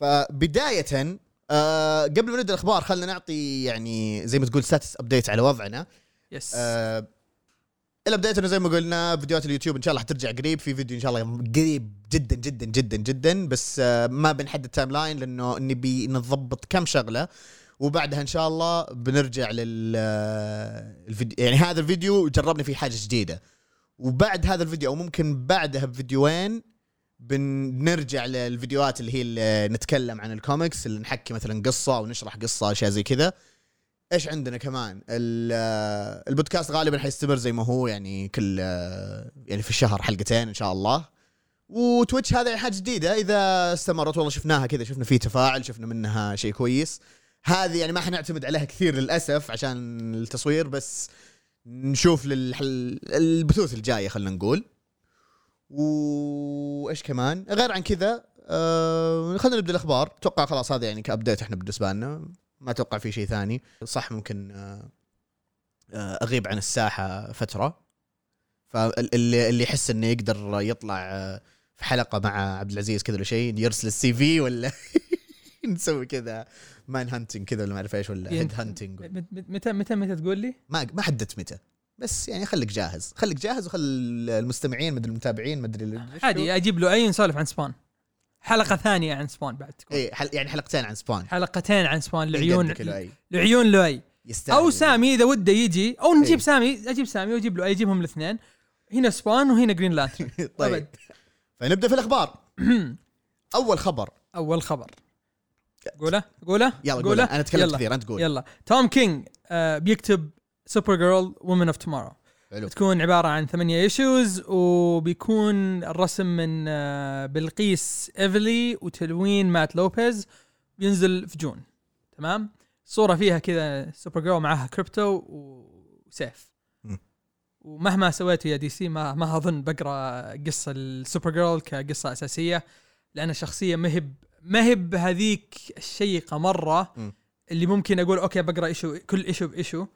فبداية آه قبل ما نبدأ الأخبار خلينا نعطي يعني زي ما تقول status update على وضعنا. yes آه ال update إنه زي ما قلنا فيديوهات اليوتيوب إن شاء الله حترجع قريب. في فيديو إن شاء الله قريب جدا جدا جدا جدا. بس آه ما بنحدد timeline لأنه نبي نضبط كم شغلة. وبعدها إن شاء الله بنرجع لل آه، الفيديو يعني هذا الفيديو جربنا فيه حاجة جديدة. وبعد هذا الفيديو أو ممكن بعدها بفيديوين بنرجع للفيديوهات اللي هي اللي نتكلم عن الكوميكس اللي نحكي مثلا قصة أو نشرح قصة أشياء زي كذا. إيش عندنا كمان؟ ال- البودكاست غالبا حيستمر زي ما هو يعني كل يعني في الشهر حلقتين إن شاء الله. و Twitch هذا حاجة جديدة إذا استمرت والله شفناها كذا شفنا فيه تفاعل شفنا منها شيء كويس. هذه يعني ما حنعتمد عليها كثير للأسف عشان التصوير بس نشوف للحل البثوث الجاية خلينا نقول. وإيش كمان؟ غير عن كذا آه خلينا نبدأ الأخبار. أتوقع خلاص هذا يعني ك update إحنا بالنسبة لنا. ما أتوقع في شيء ثاني. صح ممكن آه آه أغيب عن الساحة فترة. فاللي اللي يحس إنه يقدر يطلع آه في حلقة مع عبد العزيز كذا ولا شيء يرسل ال CV ولا نسوي كذا man hunting كذا ولا ما أعرف إيش ولا head hunting مت- مت- متى متى متى تقول لي؟ ما ما حددت متى. بس يعني خليك جاهز. خليك جاهز وخل المستمعين مدري المتابعين مدري عادي أجيب له أي نسولف عن Spawn حلقة ثانية عن Spawn بعد تكون. اي حل يعني حلقتين عن Spawn حلقتين عن Spawn لعيون لؤي. لعيون لؤي. أو سامي إذا وده يجي أو نجيب إيه. سامي أجيب سامي وأجيب له أجيبهم الاثنين. هنا Spawn وهنا Green Lantern طيب. أبد. فنبدأ في الأخبار. أول خبر. أول خبر. قوله؟ قوله؟ يلا قول أنا أتكلم. كثير أنت قول. يلا. Tom King آه بيكتب Supergirl Woman of Tomorrow حلو. بتكون عبارة عن ثمانية issues وبيكون الرسم من آه Bilquis Evely وتلوين Mat Lopes بينزل في June. تمام؟ صورة فيها كذا Supergirl معاها Krypto وسيف. ومهما سويته يا DC ما ما اظن بقرأ قصة ال Supergirl كقصة أساسية لأن الشخصيه ما هي ما هي بهذيك الشيقة مرة. اللي ممكن أقول okay بقرأ issue كل issue ب issue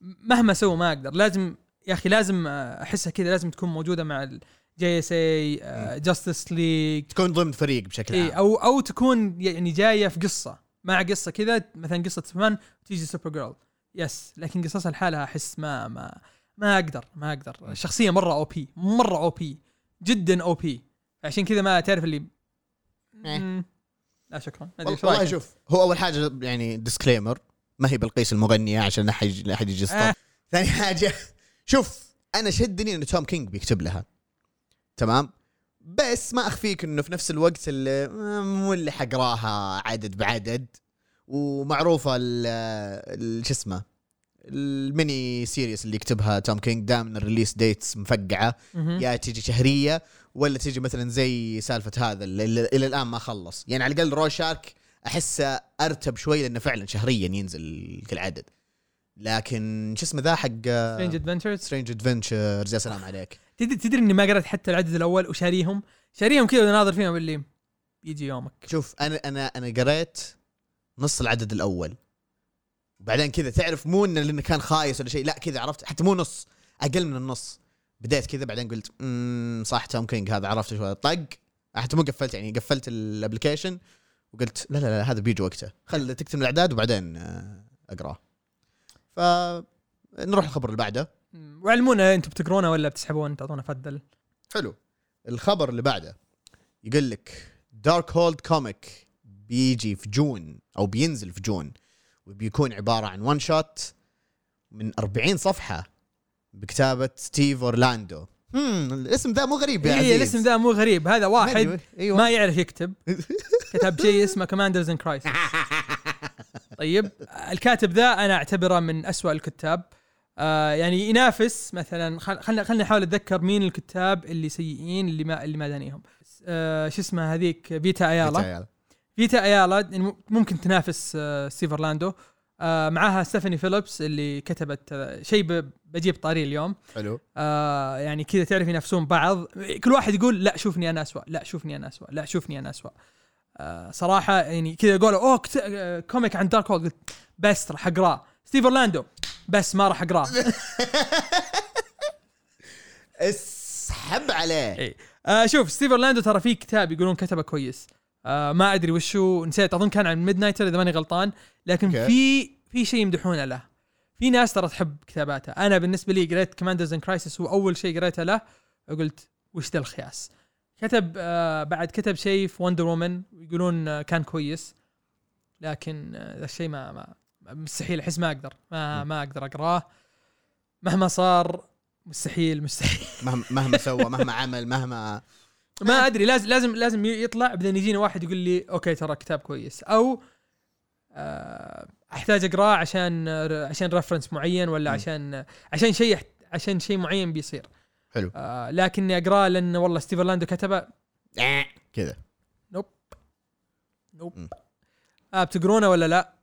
مهما سووا ما أقدر. لازم يا أخي لازم أحسها كذا لازم تكون موجودة مع ال JSA Justice League تكون ضمن فريق بشكل إي عام. أو أو تكون يعني جاية في قصة. مع قصة كذا مثلا قصة سوبرمان تيجي Supergirl yes لكن قصصها لحالها أحس ما ما ما أقدر ما أقدر. الشخصيه مرة OP مرة OP جدا OP عشان كذا ما تعرف اللي إيه. لا شكرا. والله شوف هو أول حاجة يعني disclaimer ما هي بلقيس المغنية عشان لا احد لا احد يجي آه. ثاني حاجة شوف أنا شدني إنه Tom King بيكتب لها. تمام؟ بس ما أخفيك إنه في نفس الوقت اللي آه، مو اللي حقراها عدد بعدد ومعروفة شو اسمه ال mini series اللي يكتبها Tom King دائما ال release dates مفقعة. يا تيجي شهرية ولا تيجي مثلا زي سالفة هذا اللي إلى الآن ما خلص. يعني على الأقل روي شارك احسه أرتب شوي لأنه فعلا شهريا ينزل كل عدد. لكن شو اسمه ذا حق Strange Adventures Strange Adventures يا سلام عليك. تدري تدري إني ما قرأت حتى العدد الأول وشاريهم؟ شاريهم كذا وناظر فيهم اللي يجي يومك. شوف أنا أنا أنا قريت نص العدد الأول. وبعدين كذا تعرف مو إنه لأنه كان خايس ولا شيء لا كذا عرفت حتى مو نص أقل من النص. بديت كذا بعدين قلت امم صح توم كينج هذا عرفت شوي طق حتى مو قفلت يعني قفلت ال application وقلت لا لا لا هذا بيجي وقته خل تكتب الأعداد وبعدين آه، أقرأه. ف نروح الخبر اللي بعده. وعلمونا أنتم بتقرونه ولا بتسحبون تعطونا فدل حلو. الخبر اللي بعده. يقول لك Darkhold comic بيجي في جون أو بينزل في جون وبيكون عبارة عن one shot من 40 صفحة بكتابة ستيف اورلاندو هم الاسم ذا مو غريب يا اي عزيز. إيه، الاسم ذا مو غريب. هذا واحد أيوة. ما يعرف يكتب. كتب شيء اسمه Commanders in Crisis طيب الكاتب ذا أنا أعتبره من أسوأ الكتاب. آه يعني ينافس مثلا خل- خلنا خلنا نحاول أتذكر مين الكتاب اللي سيئين اللي ما اللي ما دانيهم. آه شو اسمه هذيك؟ فيتا أيالا. فيتا أيالا. يعني ممكن تنافس آه ستيف اورلاندو آه معاها ستيفاني فيليبس اللي كتبت آه شيء بجيب طاري اليوم. حلو. آه يعني كذا تعرف ينافسون بعض. كل واحد يقول لا شوفني أنا اسوء لا شوفني أنا اسوء لا شوفني أنا اسوء آه صراحة يعني كذا قالوا أوه كت... آه، comic عن Darkhold قلت بس راح اقراه ستيف اورلاندو بس ما راح اقراه اسحب عليه. إيه. آه شوف ستيف اورلاندو ترى في كتاب يقولون كتبه كويس. آه ما أدري وشو نسيت أظن كان عن Midnighter إذا ماني غلطان. لكن أوكي. في في شيء يمدحونه له. في ناس ترى تحب كتاباته. أنا بالنسبة لي قريت Commanders in Crisis هو أول شيء قريته له وقلت وش ذا الخياس؟ كتب آه بعد كتب شيء في Wonder Woman ويقولون آه كان كويس. لكن آه ذا الشيء ما, ما مستحيل أحس ما أقدر ما ما أقدر أقراه. مهما صار مستحيل مستحيل. مهما مهما سوى مهما عمل مهما ما أدري لازم لازم لازم يطلع بعدين يجيني واحد يقول لي okay ترى كتاب كويس. أو آه، أحتاج اقراه عشان عشان reference معين ولا م. عشان عشان شيء عشان شيء معين بيصير. حلو. آه لكني اقراه لأن والله ستيف اورلاندو كتبه. كذا. nope. nope. م. آه بتقرونه ولا لا؟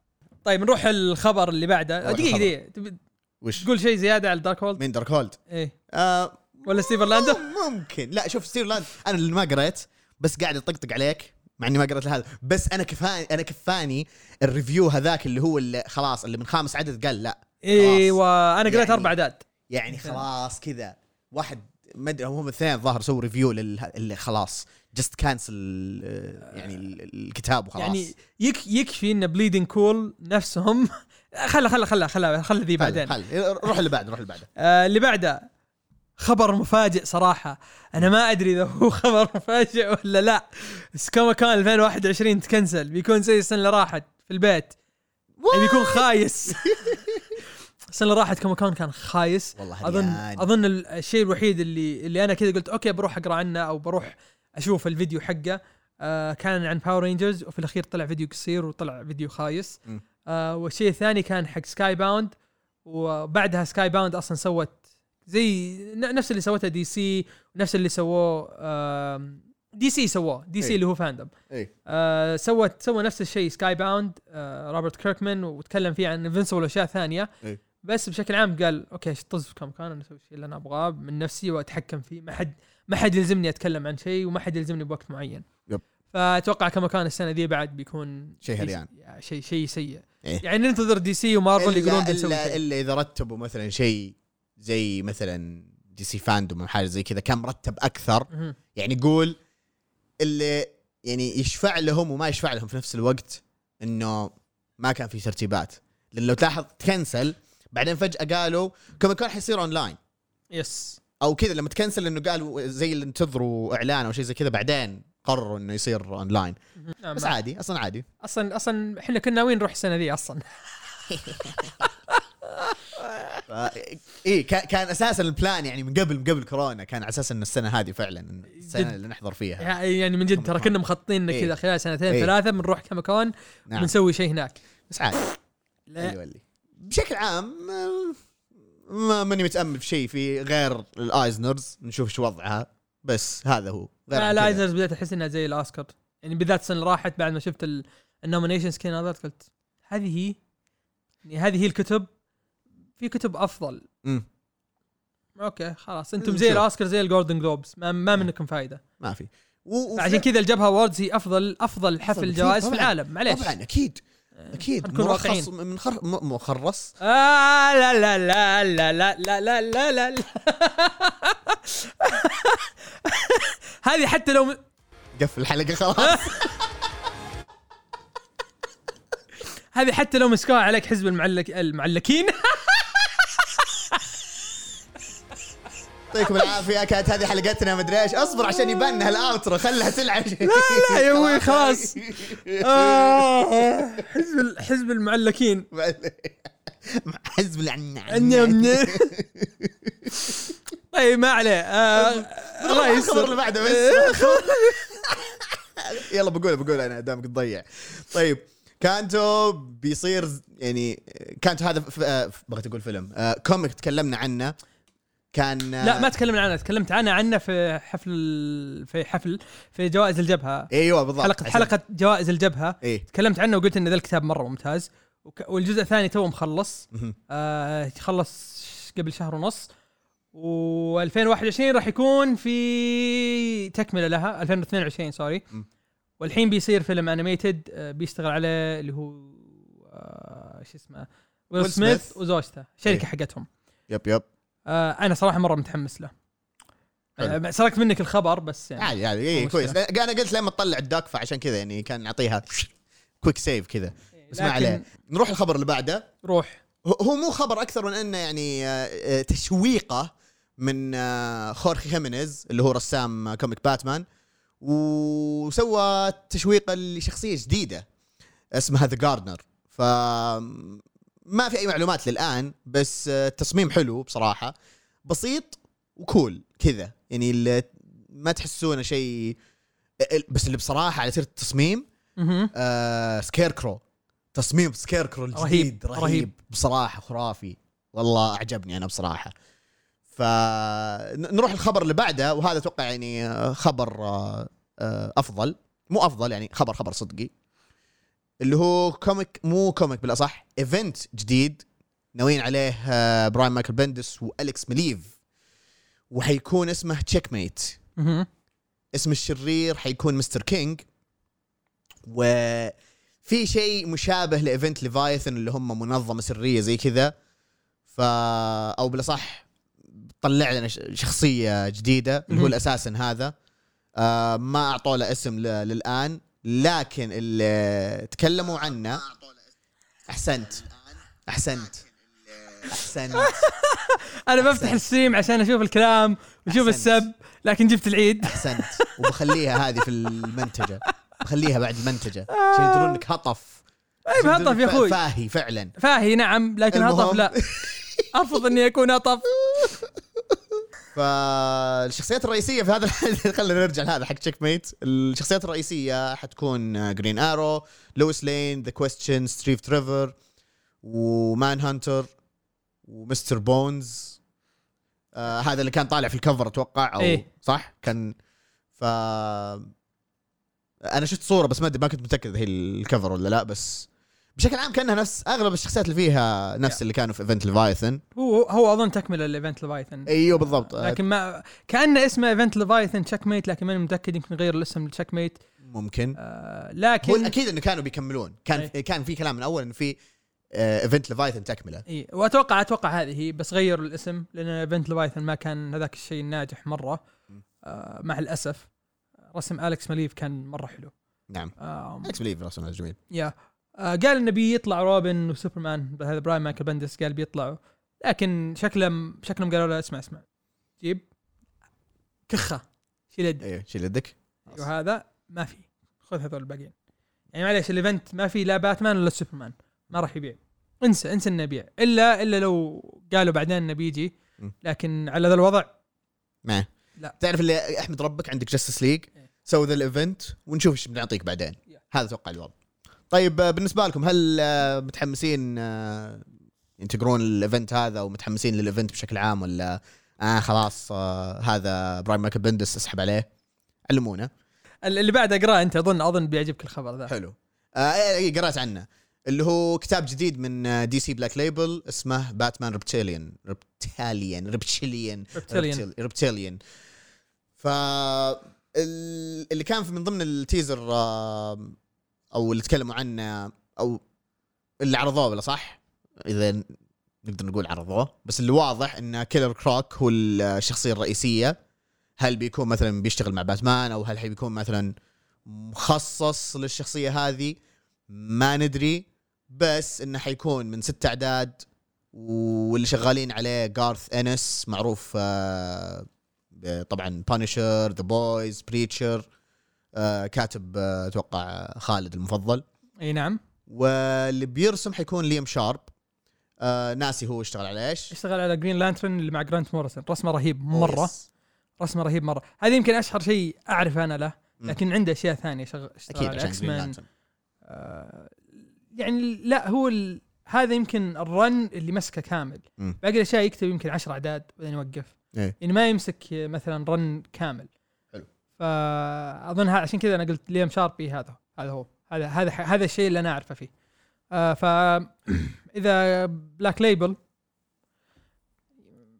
طيب نروح الخبر اللي بعده. دقيقة. دقيقة. وش؟ تقول شيء زيادة على Darkhold؟ مين Darkhold إيه. آه ولا ستيف لاندو؟ ممكن. لا شوف ستيف لاند أنا اللي ما قريت بس قاعد أطقطق عليك. مع إني ما قريت هذا بس أنا كفاني أنا كفاني ال review هذاك اللي هو اللي خلاص اللي من خامس عدد قال لا. إيوه أنا قريت يعني- أربع اعداد يعني خلاص كذا. واحد ما أدري هم الاثنين ظهر سووا review لل اللي خلاص just cancel يعني ال- الكتاب وخلاص. يعني يك يكفي إن Bleeding Cool نفسهم. خلا خلا خلا خلا خلا ذي بعدين. خل روح اللي بعده روح اللي بعده. آه اللي بعده. خبر مفاجئ صراحة. أنا ما أدري إذا هو خبر مفاجئ ولا لا. بس كوميك كون 2021 تكنسل. بيكون زي السنة اللي راحت في البيت. يعني بيكون خايس. السنة اللي راحت كوميك كون كان خايس. والله أظن هريان. أظن الشيء الوحيد اللي اللي أنا كذا قلت okay بروح أقرأ عنه أو بروح أشوف الفيديو حقه. آه كان عن Power Rangers وفي الأخير طلع فيديو قصير وطلع فيديو خايس. آه والشيء الثاني كان حق Skybound وبعدها Skybound أصلا سوت زي نفس اللي سوته DC نفس اللي سووه DC سووه DC إيه. اللي هو FanDome إيه آه سوت سوى نفس الشيء Skybound آه روبرت كيركمان وتكلم فيه عن Invincible واشياء ثانية إيه. بس بشكل عام قال okay طز في كوميك كون أنا أسوي الشيء اللي أنا أبغاه من نفسي وأتحكم فيه ما حد ما حد يلزمني أتكلم عن شيء وما حد يلزمني بوقت معين yep. فأتوقع كوميك كون السنة ذي بعد بيكون شيء هريان. شيء شيء سيء إيه. يعني ننتظر DC ومارفل يقولون بنسوي إلا, إذا رتبوا مثلا شيء زي مثلا DC FanDome أو حاجة زي كذا كان مرتب أكثر. يعني قول اللي يعني يشفع لهم وما يشفع لهم في نفس الوقت إنه ما كان في ترتيبات. لأن لو تلاحظ تكنسل بعدين فجأة قالوا كوميك كون حيصير online. yes أو كذا لما تكنسل إنه قالوا زي اللي انتظروا إعلان أو شيء زي كذا بعدين قرروا إنه يصير أونلاين. نعم. بس عادي أصلا عادي. أصلا أصلا إحنا كنا ناويين نروح السنة ذي أصلا؟ ف... إيه كان, كان أساسا ال plan يعني من قبل من قبل كورونا كان على أساس إن السنة هذه فعلا السنة جد. اللي نحضر فيها. يعني من جد ترى كنا مخططين إيه. كذا خلال سنتين إيه. ثلاثة بنروح كمكان نعم. بنسوي شيء هناك. بس عادي. لا. أيوه اللي. بشكل عام ما- ما ماني متأمل في شيء في غير ال Eisners نشوف شو وضعها. بس هذا هو. غير لا. ال Eisners بديت أحس إنها زي الاوسكار يعني بالذات السنة اللي راحت بعد ما شفت ال nominations كذا قلت هذه هي؟ يعني هذه هي الكتب في كتب افضل مم. okay خلاص أنتم. زي الاوسكار زي ال Golden Globes ما, ما منكم فايده ما في و... عشان كذا الجبهه awards هي افضل افضل حفل جوائز في. العالم معليش طبعا أكيد أكيد. مرخص من خر... مخرص آه لا لا لا لا لا لا لا لا لا هذه حتى لو قفل الحلقة خلاص هذه حتى لو مسكوها عليك حزب المعلك المعلكين يعطيكم العافية. كانت هذه حلقتنا مدري إيش. أصبر عشان يبان إنها الأوترو. خلها تلعب لا لا يا أبوي خلاص. آه، حزب حزب المعلكين. حزب العن النم- طيب ما عليه. آه، الله الخبر اللي يستر بعده بس. يلا بقول بقول أنا دامك تضيع. طيب كانتو بيصير يعني كانتو هذا آه، بغيت أقول فيلم. آه، كوميك تكلمنا عنه. كان لا ما تكلمنا عنه تكلمت عنه عنه في حفل في حفل في جوائز الجبهة. إيوه بالضبط حلقه عشان- حلقة جوائز الجبهة. إيه. تكلمت عنه وقلت إن ذا الكتاب مرة ممتاز. والجزء الثاني تو مخلص. آه خلص قبل شهر ونص. و2021 راح يكون في تكملة لها 2022 sorry. م. والحين بيصير فيلم animated آه بيشتغل عليه اللي هو آه شو اسمه ويل سميث. وزوجته شركة إيه. حقتهم. yep yep. آه أنا صراحة مرة متحمس له. آه، سرقت منك الخبر بس يعني عادي عادي اي كويس. أنا قلت لما تطلع الدك فعشان كذا يعني كان نعطيها quick save كذا. بس ما عليه. نروح الخبر اللي بعده. روح. هو- مو خبر أكثر من أنه يعني آه، آه، تشويقة من خورخي خيمينيز اللي هو رسام comic باتمان وسوى تشويقة لشخصية جديدة اسمها ذا جاردنر ف ما في أي معلومات للآن بس آه، التصميم حلو بصراحة. بسيط و cool كذا. يعني اللي ما تحسونه شيء بس اللي بصراحة على سيرة التصميم. آه سكيركرو تصميم سكيركرو الجديد رهيب، رهيب, رهيب. بصراحة خرافي. والله أعجبني أنا بصراحة. فنروح الخبر اللي بعده وهذا أتوقع يعني آه، خبر آه، آه، أفضل. مو أفضل يعني خبر خبر صدقي. اللي هو comic مو comic بالأصح event جديد ناويين عليه آه، براين مايكل بندس واليكس مليف. وحيكون اسمه Checkmate. اسم الشرير حيكون Mister King. وفي شيء مشابه ل event Leviathan اللي هم منظمة سرية زي كذا. ف أو بالأصح طلع لنا شخصية جديدة اللي هو. الاساسن هذا. آه ما اعطوا له اسم للآن. لكن اللي تكلموا عنه. أحسنت. أحسنت. أحسنت. أنا بفتح الستريم عشان أشوف الكلام وأشوف. السب لكن جبت العيد. أحسنت. وبخليها هذه في المنتجة. بخليها بعد المنتجه عشان يدرون إنك هطف. اي بهطف يا أخوي. فاهي فعلا. فاهي نعم لكن هطف. لا. ارفض إني أكون هطف. فالشخصيات الرئيسية في هذا خلينا نرجع لهذا حق Checkmate الشخصيات الرئيسية حتكون Green Arrow لويس لين The Question ستيف تريفر و Manhunter و Mister Bones آه هذا اللي كان طالع في ال cover أتوقع أو إيه. صح؟ كان ف أنا شفت صورة بس ما أدري ما كنت متأكد هي ال cover ولا لا بس بشكل عام كأنها نفس أغلب الشخصيات اللي فيها نفس اللي كانوا في ايفنت ليفايثن هو هو أظن تكملة ال event Leviathan إيوه بالضبط. لكن ما كأن اسمه event Leviathan Checkmate لكن ماني متأكد يمكن غير الاسم ل Checkmate ممكن. آه هو لكن أكيد إنه كانوا بيكملون. كان إيه. كان في كلام من أول انه في event Leviathan تكملة. اي وأتوقع أتوقع هذه هي بس غيروا الاسم لأن event Leviathan ما كان هذاك الشيء ناجح مرة. آه مع الأسف. رسم اليكس مليف كان مرة حلو. نعم. آه اليكس مليف رسمه جميل. يا آه قال إنه بيطلع روبن وسوبرمان هذا براين مايكل بندس قال بيطلعوا. لكن شكلهم شكلهم قالوا له اسمع اسمع. جيب. كخة. شيل يدك. أيوه شيل يدك. وهذا ما في. خذ هذول الباقيين. يعني معليش ال event ما في لا باتمان ولا سوبرمان. ما راح يبيع. انسى انسى إنه يبيع. إلا إلا لو قالوا بعدين إنه بيجي. لكن على ذا الوضع. ما. لا. تعرف اللي أحمد ربك عندك Justice League إيه. سوي ذا ال event ونشوف إيش بنعطيك بعدين. هذا أتوقع الوضع. طيب آه، بالنسبة لكم هل آه، متحمسين آه، ينتظرون ال event هذا ومتحمسين لل event بشكل عام ولا آه خلاص آه هذا براين مايكل بندس اسحب عليه؟ علمونا. ال- اللي بعد أقرأه أنت أظن أظن بيعجبك الخبر ذا. حلو. آه إيه، إيه، قرأت عنه. اللي هو كتاب جديد من دي سي Black Label اسمه باتمان Reptilian Reptilian Reptilian Reptilian. Reptilian ف ال- اللي كان في من ضمن التيزر آه، أو اللي تكلموا عنه أو اللي عرضوه ولا صح؟ إذا نقدر نقول عرضوه بس اللي واضح إن كيلر كروك هو الشخصية الرئيسية. هل بيكون مثلا بيشتغل مع باتمان أو هل حيكون مثلا مخصص للشخصية هذه؟ ما ندري. بس إنه حيكون من ست أعداد واللي شغالين عليه جارث انس معروف آه، طبعا بانشر ذا بويز بريتشر كاتب آه، أتوقع خالد المفضل. إي نعم. واللي بيرسم حيكون ليام شارب. آه ناسي هو اشتغل على إيش. اشتغل على جرين لانترن اللي مع جرانت موريسون رسمة رهيب مرة. رسمة رهيب مرة. هذه يمكن أشهر شيء أعرف أنا له. لكن عنده أشياء ثانية شغل اشتغل أكيد على عشان إكس جرين مان آه، يعني لا هو ال... هذا يمكن الرن اللي مسكه كامل. باقي الأشياء يكتب يمكن 10 أعداد بعدين يوقف. إيه. يعني ما يمسك مثلا رن كامل. فأظن عشان كذا أنا قلت ليام شاربي هذا هذا هو هذا هذا هذا الشيء اللي أنا أعرفه فيه. آه ف إذا Black Label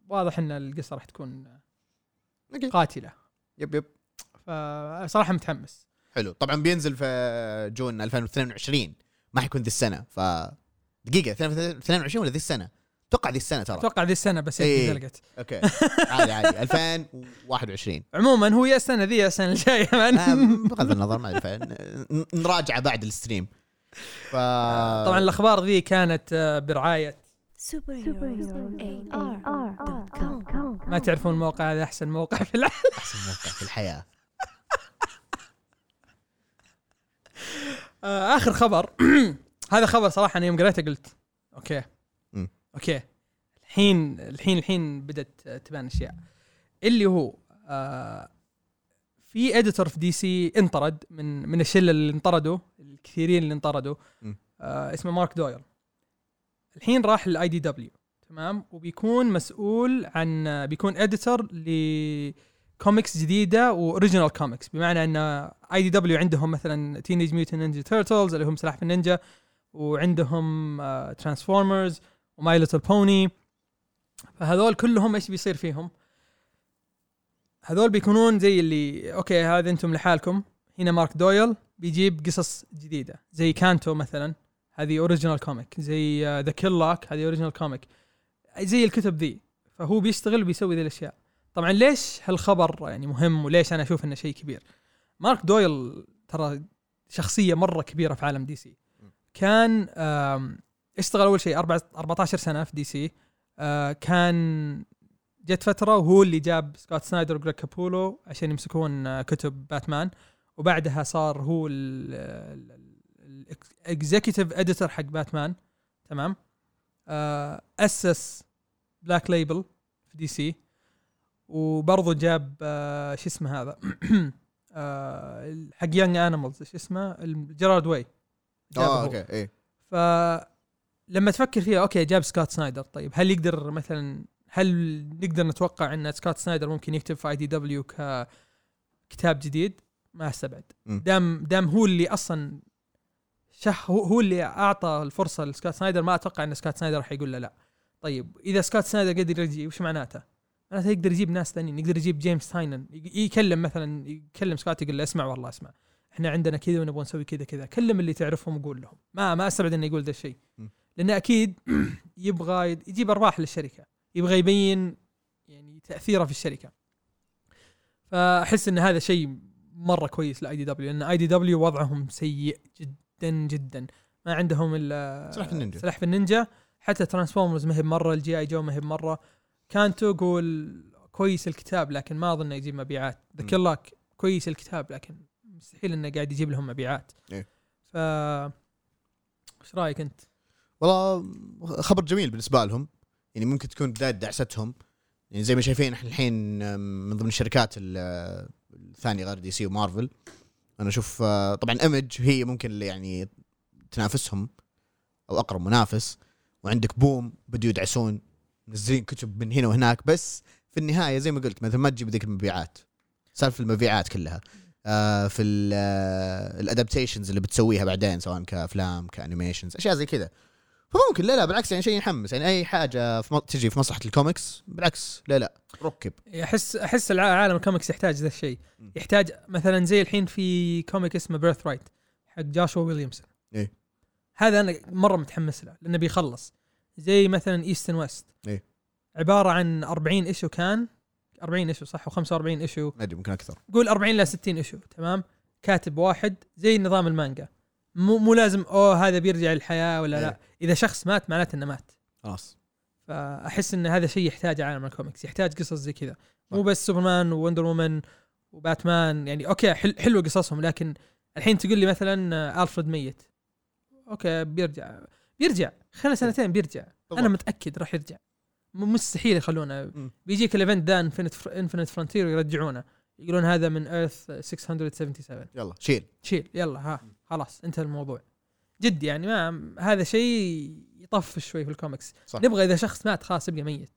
واضح إن القصة راح تكون. قاتلة. yep yep. فصراحة متحمس. حلو. طبعا بينزل في June 2022 ما حيكون ذي السنة ف دقيقة 22 ولا ذي السنة؟ أتوقع ذي السنة ترى. أتوقع ذي السنة بس إيه. يمكن زلقت okay. عادي عادي. 2021 عموما هو يا السنة ذي يا السنة الجاية آه،. بغض النظر ما أدري. فين ن- نراجع بعد الستريم. ف طبعا الأخبار ذي كانت آه، برعاية superheroes.ar.com ما تعرفون الموقع هذا أحسن موقع في العالم. أحسن موقع في الحياة. آه، آخر خبر. هذا خبر صراحة أنا يوم قريته قلت okay. okay. الحين الحين الحين بدأت تبان أشياء. اللي هو آه في editor في دي سي انطرد من من الشلة اللي انطردوا الكثيرين اللي انطردوا. آه اسمه مارك دويل. الحين راح لل IDW تمام؟ وبيكون مسؤول عن بيكون editor ل comics جديدة و original comics بمعنى إن IDW عندهم مثلا Teenage Mutant Ninja Turtles اللي هم سلاحف النينجا وعندهم Transformers و My Little Pony فهذول كلهم إيش بيصير فيهم؟ هذول بيكونون زي اللي okay هذا أنتم لحالكم. هنا مارك دويل بيجيب قصص جديدة زي كانتو مثلا هذه original comic زي The Kill Lock هذه original comic زي الكتب ذي. فهو بيشتغل وبيسوي ذي الأشياء. طبعا ليش هالخبر يعني مهم وليش أنا أشوف إنه شيء كبير؟ مارك دويل ترى شخصية مرة كبيرة في عالم دي سي. كان اشتغل أول شيء أربعة- 14 سنة في دي سي آه، كان جت فترة وهو اللي جاب سكوت سنايدر وجريك كابولو عشان يمسكون آه، كتب باتمان. وبعدها صار هو executive editor حق باتمان. تمام؟ آه، أسس Black Label في دي سي وبرضه جاب آه، شو اسمه هذا؟ آه، حق Young Animals إيش اسمه؟ جيرارد واي آه. أوكي إيه. فلما تفكر فيها أوكي جاب سكوت سنايدر طيب هل يقدر مثلا هل نقدر نتوقع إن سكوت سنايدر ممكن يكتب في IDW ككتاب جديد؟ ما استبعد. دام دام هو اللي أصلا شح هو, هو اللي أعطى الفرصة لسكوت سنايدر ما أتوقع إن سكوت سنايدر راح يقول له لا طيب إذا سكوت سنايدر قدر يجي وش معناته؟ معناته يقدر يجيب ناس ثانيين يقدر يجيب جيمس تاينن يكلم مثلا يكلم سكوت يقول له اسمع والله اسمع إحنا عندنا كذا ونبغى نسوي كذا كذا كلم اللي تعرفهم وقول لهم ما ما أستبعد إنه يقول ذا الشيء. لأنه أكيد يبغى يجيب ارباح للشركة يبغى يبين يعني تأثيره في الشركة فأحس إن هذا شيء مرة كويس ل IDW لأن IDW وضعهم سيء جدا جدا ما عندهم إلا سلاحف النينجا. سلاحف النينجا حتى ترانسفورمرز ما هي مره ال G.I. Joe ما هي مره كنت أقول كويس الكتاب لكن ما أظن يجيب مبيعات ذا. كيل لوك كويس الكتاب لكن مستحيل إنه قاعد يجيب لهم مبيعات إيه. ف إيش رأيك أنت؟ والله خبر جميل بالنسبة لهم. يعني ممكن تكون بدايه دعستهم. يعني زي ما شايفين إحنا الحين من ضمن الشركات ال- الثانية غير دي سي ومارفل. أنا أشوف آه، طبعا Image هي ممكن اللي يعني تنافسهم أو أقرب منافس. وعندك BOOM بدوا يدعسون منزلين كتب من هنا وهناك. بس في النهاية زي ما قلت مثلا ما تجيب ذيك المبيعات. سالفة المبيعات كلها. آه في ال adaptations اللي بتسويها بعدين سواء كأفلام ك animations أشياء زي كذا. فممكن لا لا بالعكس يعني شيء يحمس. يعني أي حاجة في م... تجي في مصلحه الكوميكس بالعكس لا لا ركب. أحس أحس عالم الكوميكس يحتاج ذا الشيء. يحتاج مثلا زي الحين في comic اسمه Birthright حق جوشوا ويليامسون. إيه. هذا أنا مرة متحمس له لأنه بيخلص. زي مثلا East of West إيه. عبارة عن 40 issue كان 40 issue صح؟ و45 issue ما أدري ممكن أكثر. قول 40 ل 60 issue تمام؟ كاتب واحد زي نظام المانجا. مو مو لازم أوه هذا بيرجع للحياة ولا لا. إيه. إذا شخص مات معناته إنه مات. خلاص. فأحس إن هذا شيء يحتاجه عالم الكوميكس يحتاج قصص زي كذا. مو. بس سوبرمان ووندر وومن وباتمان يعني أوكي حل حلوة قصصهم لكن الحين تقول لي مثلا ألفريد ميت. أوكي بيرجع بيرجع. خلال سنتين بيرجع. طبعاً. أنا متأكد راح يرجع. مستحيل يخلونه. بيجيك ال event ذا Infinite Infinite Frontier ويرجعونه. يقولون هذا من Earth 677 يلا شيل. شيل يلا ها خلاص انتهى الموضوع. جد يعني ما هذا شيء يطفش شوي في الكوميكس. صح. نبغى إذا شخص مات خلاص يبقى ميت.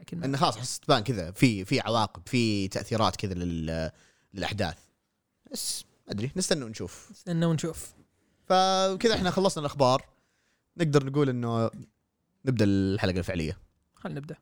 لكن إنه خلاص حس تبان كذا في في عواقب في تأثيرات كذا لل للأحداث. بس ما أدري نستنى ونشوف. نستنى ونشوف. فكذا إحنا خلصنا الأخبار. نقدر نقول إنه نبدأ الحلقة الفعلية. خلينا نبدأ.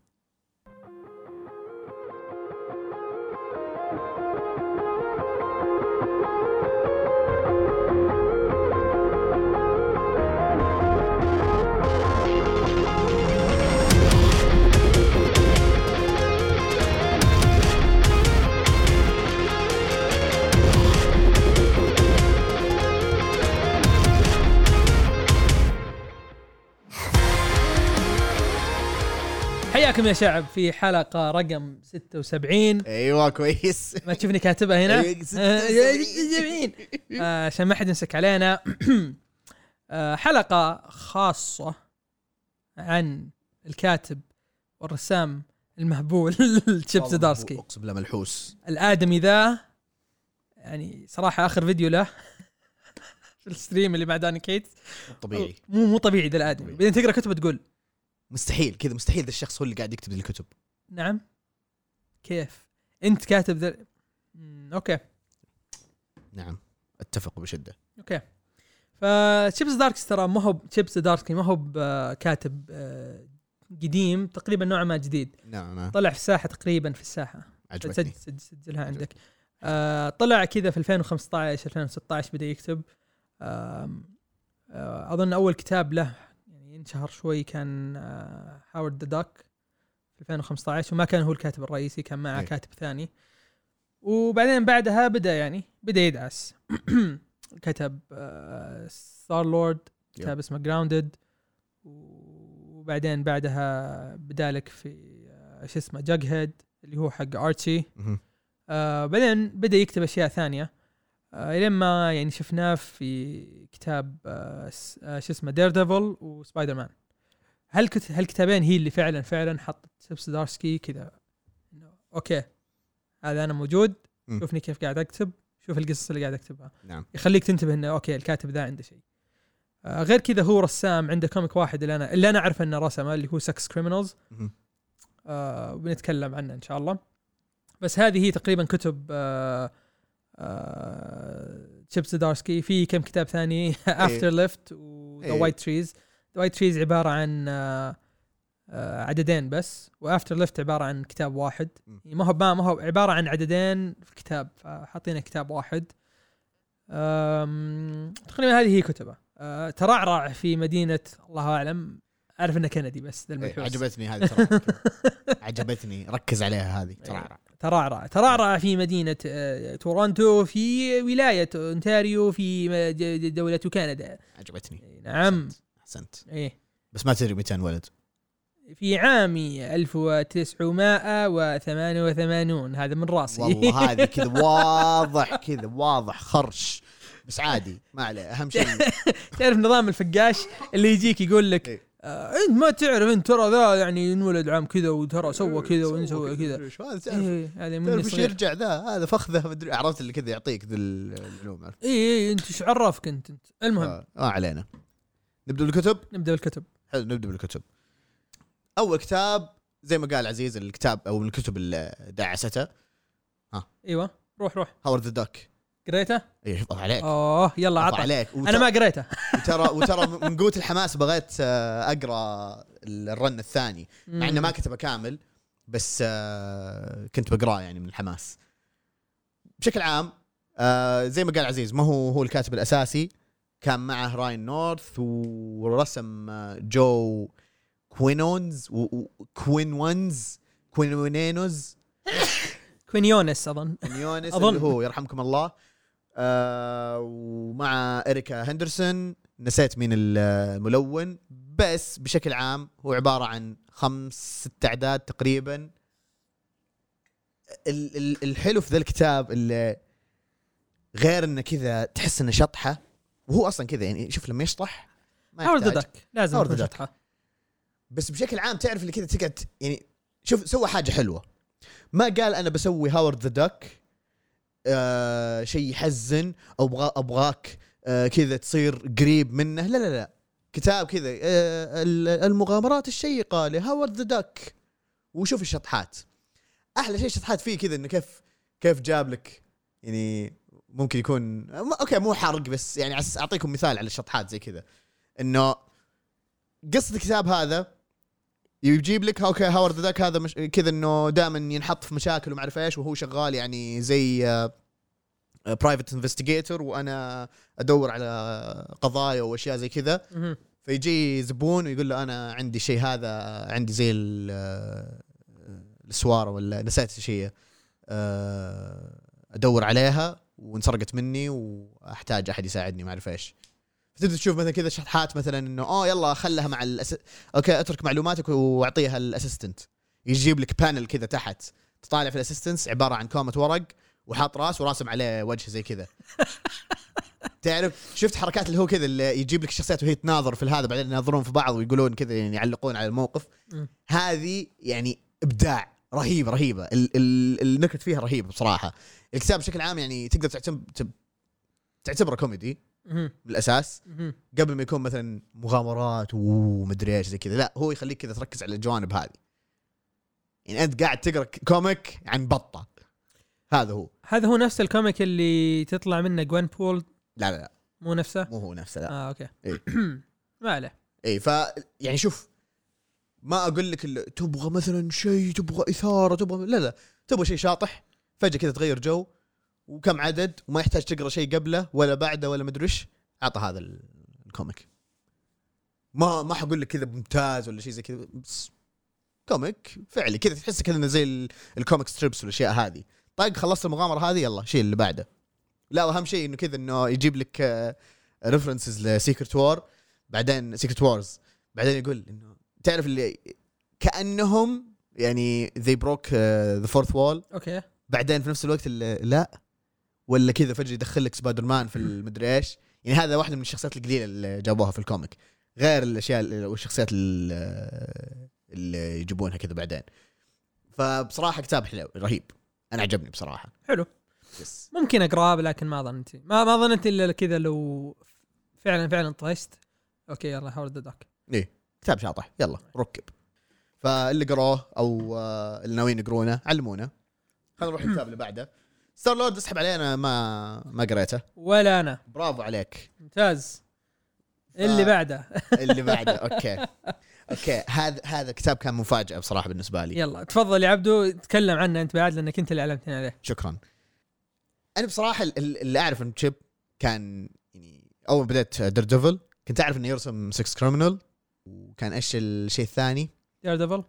حياكم يا شعب في حلقة رقم 76 أيوه كويس. ما تشوفني كاتبها هنا؟ أيوة، 76. آه، 76 آه، عشان ما حد يمسك علينا. آه، حلقة خاصة عن الكاتب والرسام المهبول تشيب زدارسكي أقسم بالله ملحوس. الآدمي ذا يعني صراحة آخر فيديو له في ال stream اللي مع دوني كيتس طبيعي. مو مو طبيعي ذا الآدمي. بعدين تقرأ كتبه تقول مستحيل كذا مستحيل ذا الشخص هو اللي قاعد يكتب ذي الكتب نعم. كيف؟ انت كاتب ذا مم، أوكي. نعم أتفق بشدة. أوكي. فتشيب زدارسكي ترى ما هو تشيب زدارسكي ما هو كاتب آه، قديم تقريبا نوعا ما جديد. نعم نعم. طلع في الساحة تقريبا في الساحة. عجبتني. سجل سجلها عندك. آه طلع كذا في 2015 2016 بدأ يكتب. آم، آه أظن أول كتاب له انشهر شوي كان آه Howard the Duck في 2015 وما كان هو الكاتب الرئيسي كان معه إيه. كاتب ثاني. وبعدين بعدها بدأ يعني بدأ يدعس. كتب Star-Lord كتاب اسمه Grounded وبعدين بعدها بدا لك في آه، شو اسمه Jughead اللي هو حق Archie. آه بعدين بدأ يكتب أشياء ثانية. آه إلين ما يعني شفناه في كتاب آه آه شو اسمه Daredevil و Spider-Man هالكت هالكتابين هي اللي فعلا فعلا حطت تشيب زدارسكي كذا. أوكي هذا أنا موجود. شوفني كيف قاعد أكتب. شوف القصص اللي قاعد أكتبها. نعم. يخليك تنتبه إنه أوكي الكاتب ذا عنده شيء. آه غير كذا هو رسام عنده comic واحد اللي أنا اللي أنا اعرف إنه رسمه اللي هو Sex Criminals. آه بنتكلم عنه إن شاء الله. بس هذه هي تقريبا كتب آه آه تشيب زدارسكي في كم كتاب ثاني؟ Afterlift وذا. White Trees ذا White Trees عبارة عن آه آه عددين بس و Afterlift عبارة عن كتاب واحد. يعني ما هو ما هو عبارة عن عددين في كتاب فحاطينه كتاب واحد. تقريبا هذه هي كتبه. آه ترعرع في مدينة الله أعلم أعرف إنه كندي بس ذا إيه، عجبتني هذه عجبتني. ركز عليها هذه ترى ترعرع. ترعرع في مدينة آه، تورونتو في ولاية أونتاريو في دولة كندا. عجبتني. نعم. أحسنت. إيه بس ما تدري متى انولد. في عام 1988 هذا من راسي. والله هذه كذا واضح كذا واضح خرش. بس عادي ما عليه. أهم شيء. تعرف نظام الفقاش اللي يجيك يقول لك إيه. انت ما تعرف أنت ترى ذا يعني انولد عام كذا وترى سوى كذا ونسوى كذا هذا تعرف. إيه هذا إيش صغير يرجع ذا؟ هذا فخذه مدري عرفت اللي كذا يعطيك ذي العلوم؟ اي اي أنت إيش عرفك أنت؟ أنت. المهم. آه، ما علينا. نبدأ بالكتب؟ نبدأ بالكتب. حلو نبدأ بالكتب. أول كتاب زي ما قال عزيز الكتاب أو من الكتب اللي دعسته. إيوه روح روح. Howard the Duck قريته؟ اي الله عليك. أوه يلا عطى. عليك. أنا ما قريته. وترى وترى من قوة الحماس بغيت آه، أقرأ ال run الثاني مع إنه ما كتبه كامل بس آه، كنت بقرأه يعني من الحماس. بشكل عام آه، زي ما قال عزيز ما هو هو الكاتب الأساسي. كان معه راين نورث ورسم جو كوينونز و- و- كوينونز كوينونيز. كوينيونس أظن. كوينيونس. اللي هو يرحمكم الله. آه ومع إريكا هندرسون. نسيت مين الملون بس بشكل عام هو عبارة عن خمس ست أعداد تقريبا. ال- ال- الحلو في ذا الكتاب اللي غير إنه كذا تحس إنه شطحة وهو أصلا كذا يعني شوف لما يشطح ما Howard يحتاج. Duck لازم يكون. شطحة. بس بشكل عام تعرف اللي كذا تقعد يعني شوف سوى حاجة حلوة. ما قال أنا بسوي Howard the Duck آه شيء يحزن أو أبغى أبغاك آه كذا تصير قريب منه. لا لا لا. كتاب كذا آه ال- المغامرات الشيقة ل Howard the Duck وشوف الشطحات. أحلى شيء الشطحات فيه كذا إنه كيف كيف جاب لك يعني ممكن يكون okay مو حرق بس يعني أعطيكم مثال على الشطحات زي كذا. إنه قصة الكتاب هذا يجيب لك okay Howard the Duck هذا مش كذا إنه دائما ينحط في مشاكل وما أعرف إيش وهو شغال يعني زي آه، private investigator وأنا أدور على قضايا وأشياء زي كذا. فيجي زبون ويقول له أنا عندي شيء هذا عندي زي آه، السوارة ولا نسيت شيء آه، أدور عليها وانسرقت مني وأحتاج أحد يساعدني ما أعرف إيش. فتبدأ تشوف مثلا كذا شطحات مثلا إنه اوه يلا خلها مع ال ass... okay أترك معلوماتك وأعطيها ال assistant. يجيب لك panel كذا تحت تطالع في ال assistant عبارة عن كومة ورق وحاط راس وراسم عليه وجه زي كذا. تعرف شفت حركات اللي هو كذا اللي يجيب لك الشخصيات وهي تناظر في هذا بعدين يناظرون في بعض ويقولون كذا يعني يعلقون على الموقف. هذه يعني إبداع رهيب رهيبة. ال- ال- النكت فيها رهيب بصراحة. الكتاب بشكل عام يعني تقدر تعتبر تعتبره كوميدي. بالأساس. قبل ما يكون مثلا مغامرات ومدري إيش زي كذا لا هو يخليك كذا تركز على الجوانب هذه. يعني أنت قاعد تقرأ comic عن بطة. هذا هو. هذا هو نفس ال comic اللي تطلع منه Gwenpool؟ لا لا لا. مو نفسه؟ مو هو نفسه لا. آه okay. إيه. ما عليه. اي ف يعني شوف ما أقول لك تبغى مثلا شيء تبغى إثارة تبغى لا لا. تبغى شيء شاطح فجأة كذا تغير جو وكم عدد وما يحتاج تقرأ شيء قبله ولا بعده ولا مدري إيش أعطى هذا ال- ال comic. ما ما حقول لك كذا ممتاز ولا شيء زي كذا بس comic فعلي كذا تحس كذا زي ال- ال comic strips والأشياء هذه. طيب خلصت المغامرة هذه؟ يلا شيل اللي بعده. لا وأهم شيء إنه كذا إنه يجيب لك references ل Secret War بعدين Secret Wars بعدين يقول إنه تعرف اللي كأنهم يعني they broke the fourth wall okay. بعدين في نفس الوقت اللي لا ولا كذا فجأة يدخل لك سبايدر مان في المدري إيش؟ يعني هذا واحدة من الشخصيات القليلة اللي جابوها في ال comic. غير الأشياء ال- والشخصيات ال- اللي يجيبونها كذا بعدين. فبصراحة كتاب حلو رهيب. أنا عجبني بصراحة. حلو. yes ممكن أقرأه لكن ما ظننت. ما ما ظننت إلا كذا لو فعلا فعلا طفشت okay يلا Howard the إيه كتاب شاطح. يلا ركب. فاللي قروه أو آه، اللي ناويين يقرونه علمونا. خلينا نروح الكتاب اللي بعده. Star-Lord اسحب عليه أنا ما ما قريته. ولا أنا. برافو عليك. ممتاز. اللي بعده. اللي بعده أوكي. أوكي. هذا هذا الكتاب كان مفاجأة بصراحة بالنسبة لي. يلا تفضل يا عبدو. تكلم عنه أنت بعد لأنك أنت اللي علمتني عليه. شكرا. أنا بصراحة ال- ال- اللي أعرف إن تشيب كان يعني أول ما بديت Daredevil كنت أعرف إنه يرسم Sex Criminals وكان إيش الشيء الثاني؟ Daredevil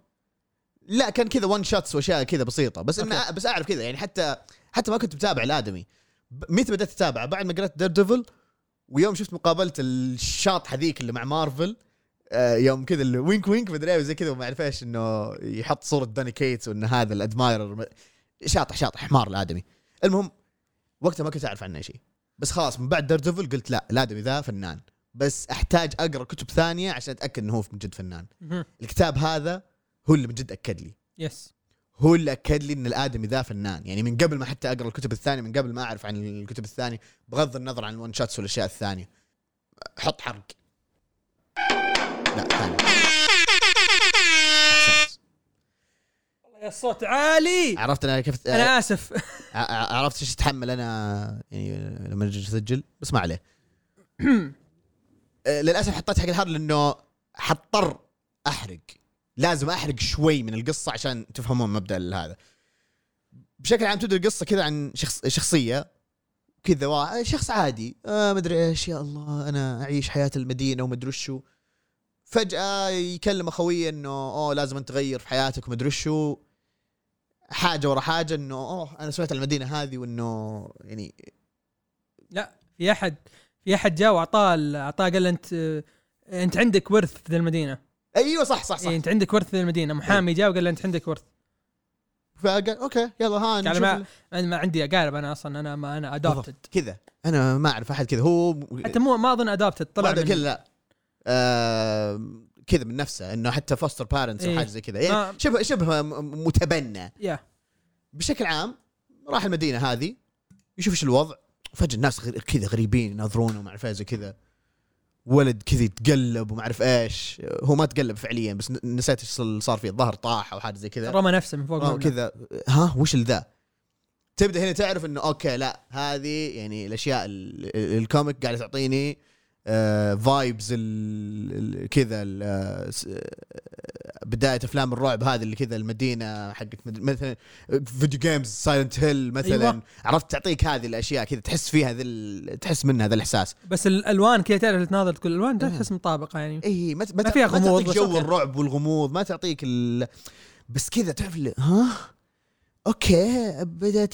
لا كان كذا one shots وأشياء كذا بسيطة. بس okay. إن بس أعرف كذا. يعني حتى حتى ما كنت متابع الآدمي. متى بدأت اتابعه بعد ما قرأت Daredevil ويوم شفت مقابلة الشاط هذيك اللي مع مارفل آه، يوم كذا اللي wink wink مدري إيه وزي كذا وما أعرف إيش إنه يحط صورة دوني كيتس وان هذا ال admirer. شاطح شاطح حمار الآدمي. المهم وقتها ما كنت أعرف عنه شيء. بس خلاص من بعد Daredevil قلت لا الآدمي ذا فنان. بس أحتاج أقرأ كتب ثانية عشان أتأكد إنه هو من جد فنان. الكتاب هذا هو اللي من جد أكد لي. yes هو اللي أكد لي إن الآدمي ذا فنان. يعني من قبل ما حتى أقرأ الكتب الثانية من قبل ما أعرف عن الكتب الثانية بغض النظر عن ال one shots والأشياء الثانية. حط حرق. لا ثاني. يا الصوت عالي. عرفت أنا كيف أنا آسف. عرفت إيش اتحمل أنا؟ يعني لما أجي اسجل بس ما عليه. آه، للأسف حطيت حق الحر لأنه حضطر أحرق. لازم أحرق شوي من القصة عشان تفهمون مبدأ هذا. بشكل عام تبدا القصة كذا عن شخص شخصية كذا شخص عادي. آه مدري إيش يا الله أنا أعيش حياة المدينة ومدري وشو. فجأة يكلم اخويه إنه أوه لازم أنت تغير في حياتك ومدري وشو. حاجة ورا حاجة إنه أوه أنا سمعت المدينة هذه. وإنه يعني لا في احد في أحد جاء وأعطاه أعطاه قال له انت أنت عندك ورث في المدينة. أيوه صح صح صح. إيه أنت عندك ورث المدينة. محامي جاء وقال له أنت عندك ورث. فقال أوكي يلا ها نشوف ما أنا ما عندي قارب أنا أصلا أنا ما أنا ادوبتد كذا. أنا ما أعرف أحد كذا. هو حتى مو ما أظن adopted طلع من كذا لا. آه كذا من نفسه إنه حتى foster parents إيه. حاجة زي كذا. يعني شبه شبه متبنى. yeah. بشكل عام راح المدينة هذه يشوف إيش الوضع. فجأة الناس غير- كذا غريبين يناظرونه وما أعرف إيه زي كذا. ولد كذا يتقلب وما أعرف إيش. هو ما تقلب فعليا بس نسيت إيش صار فيه الظهر طاح أو حاجة زي كذا. رمى نفسه من فوق آه،. كذا. ها وش ذا؟ تبدأ هنا تعرف إنه okay لا هذه يعني الأشياء ال- ال- ال comic قاعدة تعطيني vibes كذا ال- آه، آه، بداية أفلام الرعب هذه اللي كذا المدينة حقت مثلا video games Silent Hill مثلا أيوة. عرفت تعطيك هذه الأشياء كذا تحس فيها ذا تحس منها هذا الإحساس بس الألوان كذا تعرف تناظر تقول الألوان آه. تحس مطابقة يعني اي ما, ما فيها ما غموض تعطيك بس جو. الرعب والغموض ما تعطيك ال... بس كذا تعرف ها okay بديت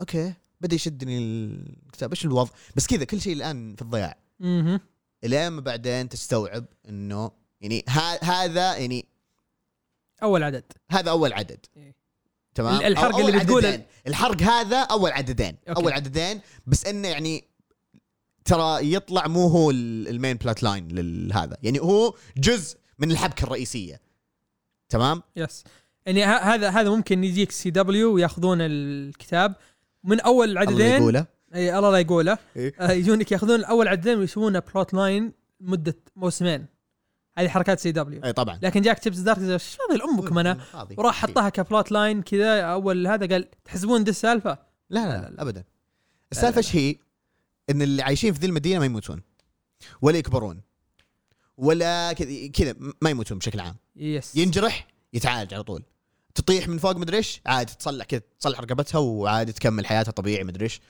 okay بدأ يشدني الكتاب. إيش الوضع؟ بس كذا كل شيء الآن في الضياع. أها إلين ما بعدين تستوعب إنه يعني ها هذا يعني أول عدد. هذا أول عدد. إيه. تمام؟ ال- الحرق اللي بتقول- عددين. الحرق هذا أول عددين. okay. أول عددين. بس إنه يعني ترى يطلع مو هو ال- ال main plot line لهذا يعني هو جزء من الحبكة الرئيسية. تمام؟ yes يعني هذا هذا ممكن يجيك CW وياخذون الكتاب من أول الله عددين يقوله. إي الله لا يقوله. إيه. آه، يجونك ياخذون اول عددين ويسوونه plot line مدة موسمين. هذه حركات CW إي طبعا. لكن جاك Chip Zdarsky هذا الامكم أنا؟ فاضي. وراح حطها ك plot line كذا أول هذا قال تحسبون دي السالفه لا لا، لا, لا. ابدا. السالفة إيش هي؟ إن اللي عايشين في ذي المدينة ما يموتون. ولا يكبرون. ولا كذا كذا ما يموتون بشكل عام. يس ينجرح يتعالج على طول. تطيح من فوق مدري إيش؟ عادي تصلح كذا تصلح رقبتها وعادي تكمل حياتها طبيعي مدري إيش.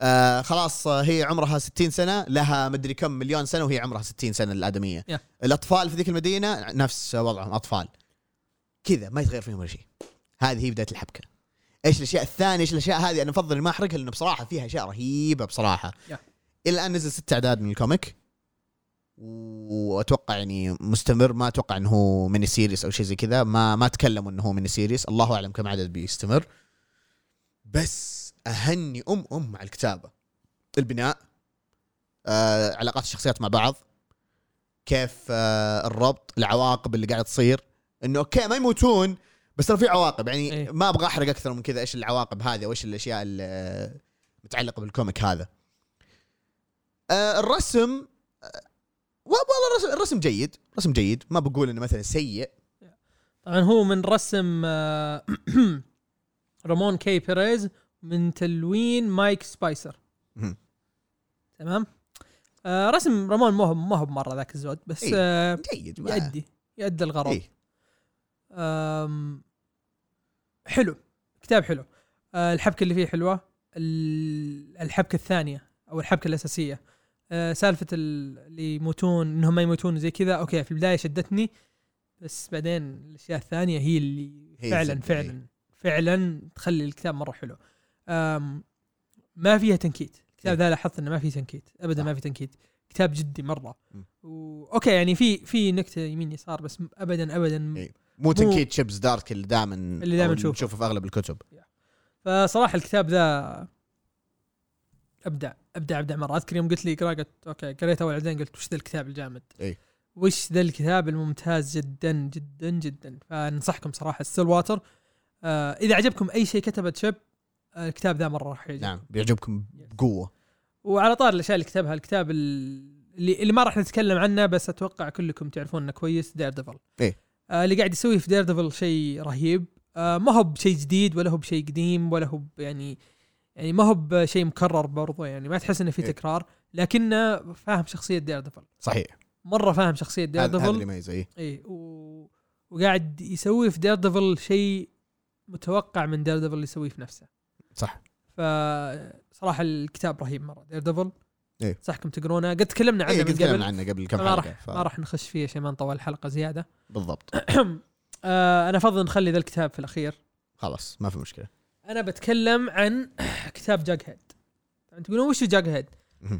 آه خلاص هي عمرها 60 سنة لها مدري كم مليون سنة وهي عمرها 60 سنة الآدمية. يا. الأطفال في ذيك المدينة نفس وضعهم أطفال. كذا ما يتغير فيهم ولا شيء. هذه هي بداية الحبكة. إيش الأشياء الثانية إيش الأشياء هذه؟ أنا أفضل ما أحرقها لأنه بصراحة فيها أشياء رهيبة بصراحة. yeah. إلى الآن نزل ست أعداد من ال comic. وأتوقع يعني مستمر ما أتوقع إنه هو mini series أو شيء زي كذا. ما ما تكلموا إنه هو mini series الله أعلم كم عدد بيستمر. بس أهني أم أم مع الكتابة. البناء آه علاقات الشخصيات مع بعض. كيف آه الربط العواقب اللي قاعد تصير. إنه okay ما يموتون بس ترى في عواقب. يعني إيه. ما أبغى أحرق أكثر من كذا. إيش العواقب هذه وايش الأشياء اللي متعلقة بال comic هذا. آه الرسم آه والله الرسم, الرسم جيد رسم جيد ما بقول إنه مثلا سيء طبعا هو من رسم آه، Ramón K. Perez من تلوين Mike Spicer. تمام آه رسم رامون ما هو ما هو مره ذاك الزود بس إيه. آه جيد ما- يؤدي يؤدي الغرض إيه. آم، حلو كتاب حلو آه الحبكة اللي فيه حلوة ال- الحبكة الثانية أو الحبكة الأساسية آه سالفة ال- اللي يموتون إنهم ما يموتون زي كذا أوكي في البداية شدتني بس بعدين الأشياء الثانية هي اللي هي فعلا فعلا فعلا تخلي الكتاب مرة حلو ما فيها تنكيت الكتاب إيه. ذا لاحظت إنه ما فيه تنكيت ابدا صح. ما في تنكيت كتاب جدي مرة. و... okay يعني في في نكتة يمين يسار بس ابدا ابدا إيه. مو تنكيت Chip Zdarsky اللي دائما اللي نشوفه. نشوفه في أغلب الكتب فصراحة الكتاب ذا ابدع ابدع ابدع مرة. أذكر يوم قلت لي اقرأ قلت okay قريت أول عددين قلت وش ذا الكتاب الجامد؟ إيه. وش ذا الكتاب الممتاز جدا جدا جدا. فانصحكم صراحة. Stillwater آه إذا عجبكم أي شيء كتبه Chip آه الكتاب ذا مرة راح يعجبكم. نعم بيعجبكم بقوة. وعلى طار الأشياء اللي كتبها الكتاب ال- اللي اللي ما راح نتكلم عنه بس أتوقع كلكم تعرفون إنه كويس Daredevil إيه. آه اللي قاعد يسويه في Daredevil شيء رهيب. آه ما هو بشيء جديد ولا هو بشيء قديم ولا هو يعني يعني ما هو بشيء مكرر برضو يعني ما تحس إنه في إيه. تكرار لكنه فاهم شخصية Daredevil صحيح. مرة فاهم شخصية Dare هذا هذا اللي يميزه إيه. اي و... وقاعد يسوي في Daredevil شيء متوقع من Daredevil اللي يسويه في نفسه. صح. فصراحه الكتاب رهيب مرة. Daredevil إيه. أنصحكم تقرونه؟ قد تكلمنا عنه إيه من قبل. عنه قبل كم ما راح ف... ما راح نخش فيه عشان ما نطول الحلقة زيادة. بالضبط. آه أنا أفضل نخلي ذا الكتاب في الأخير. خلاص ما في مشكلة. أنا بتكلم عن كتاب Jughead تقولون وش Jughead.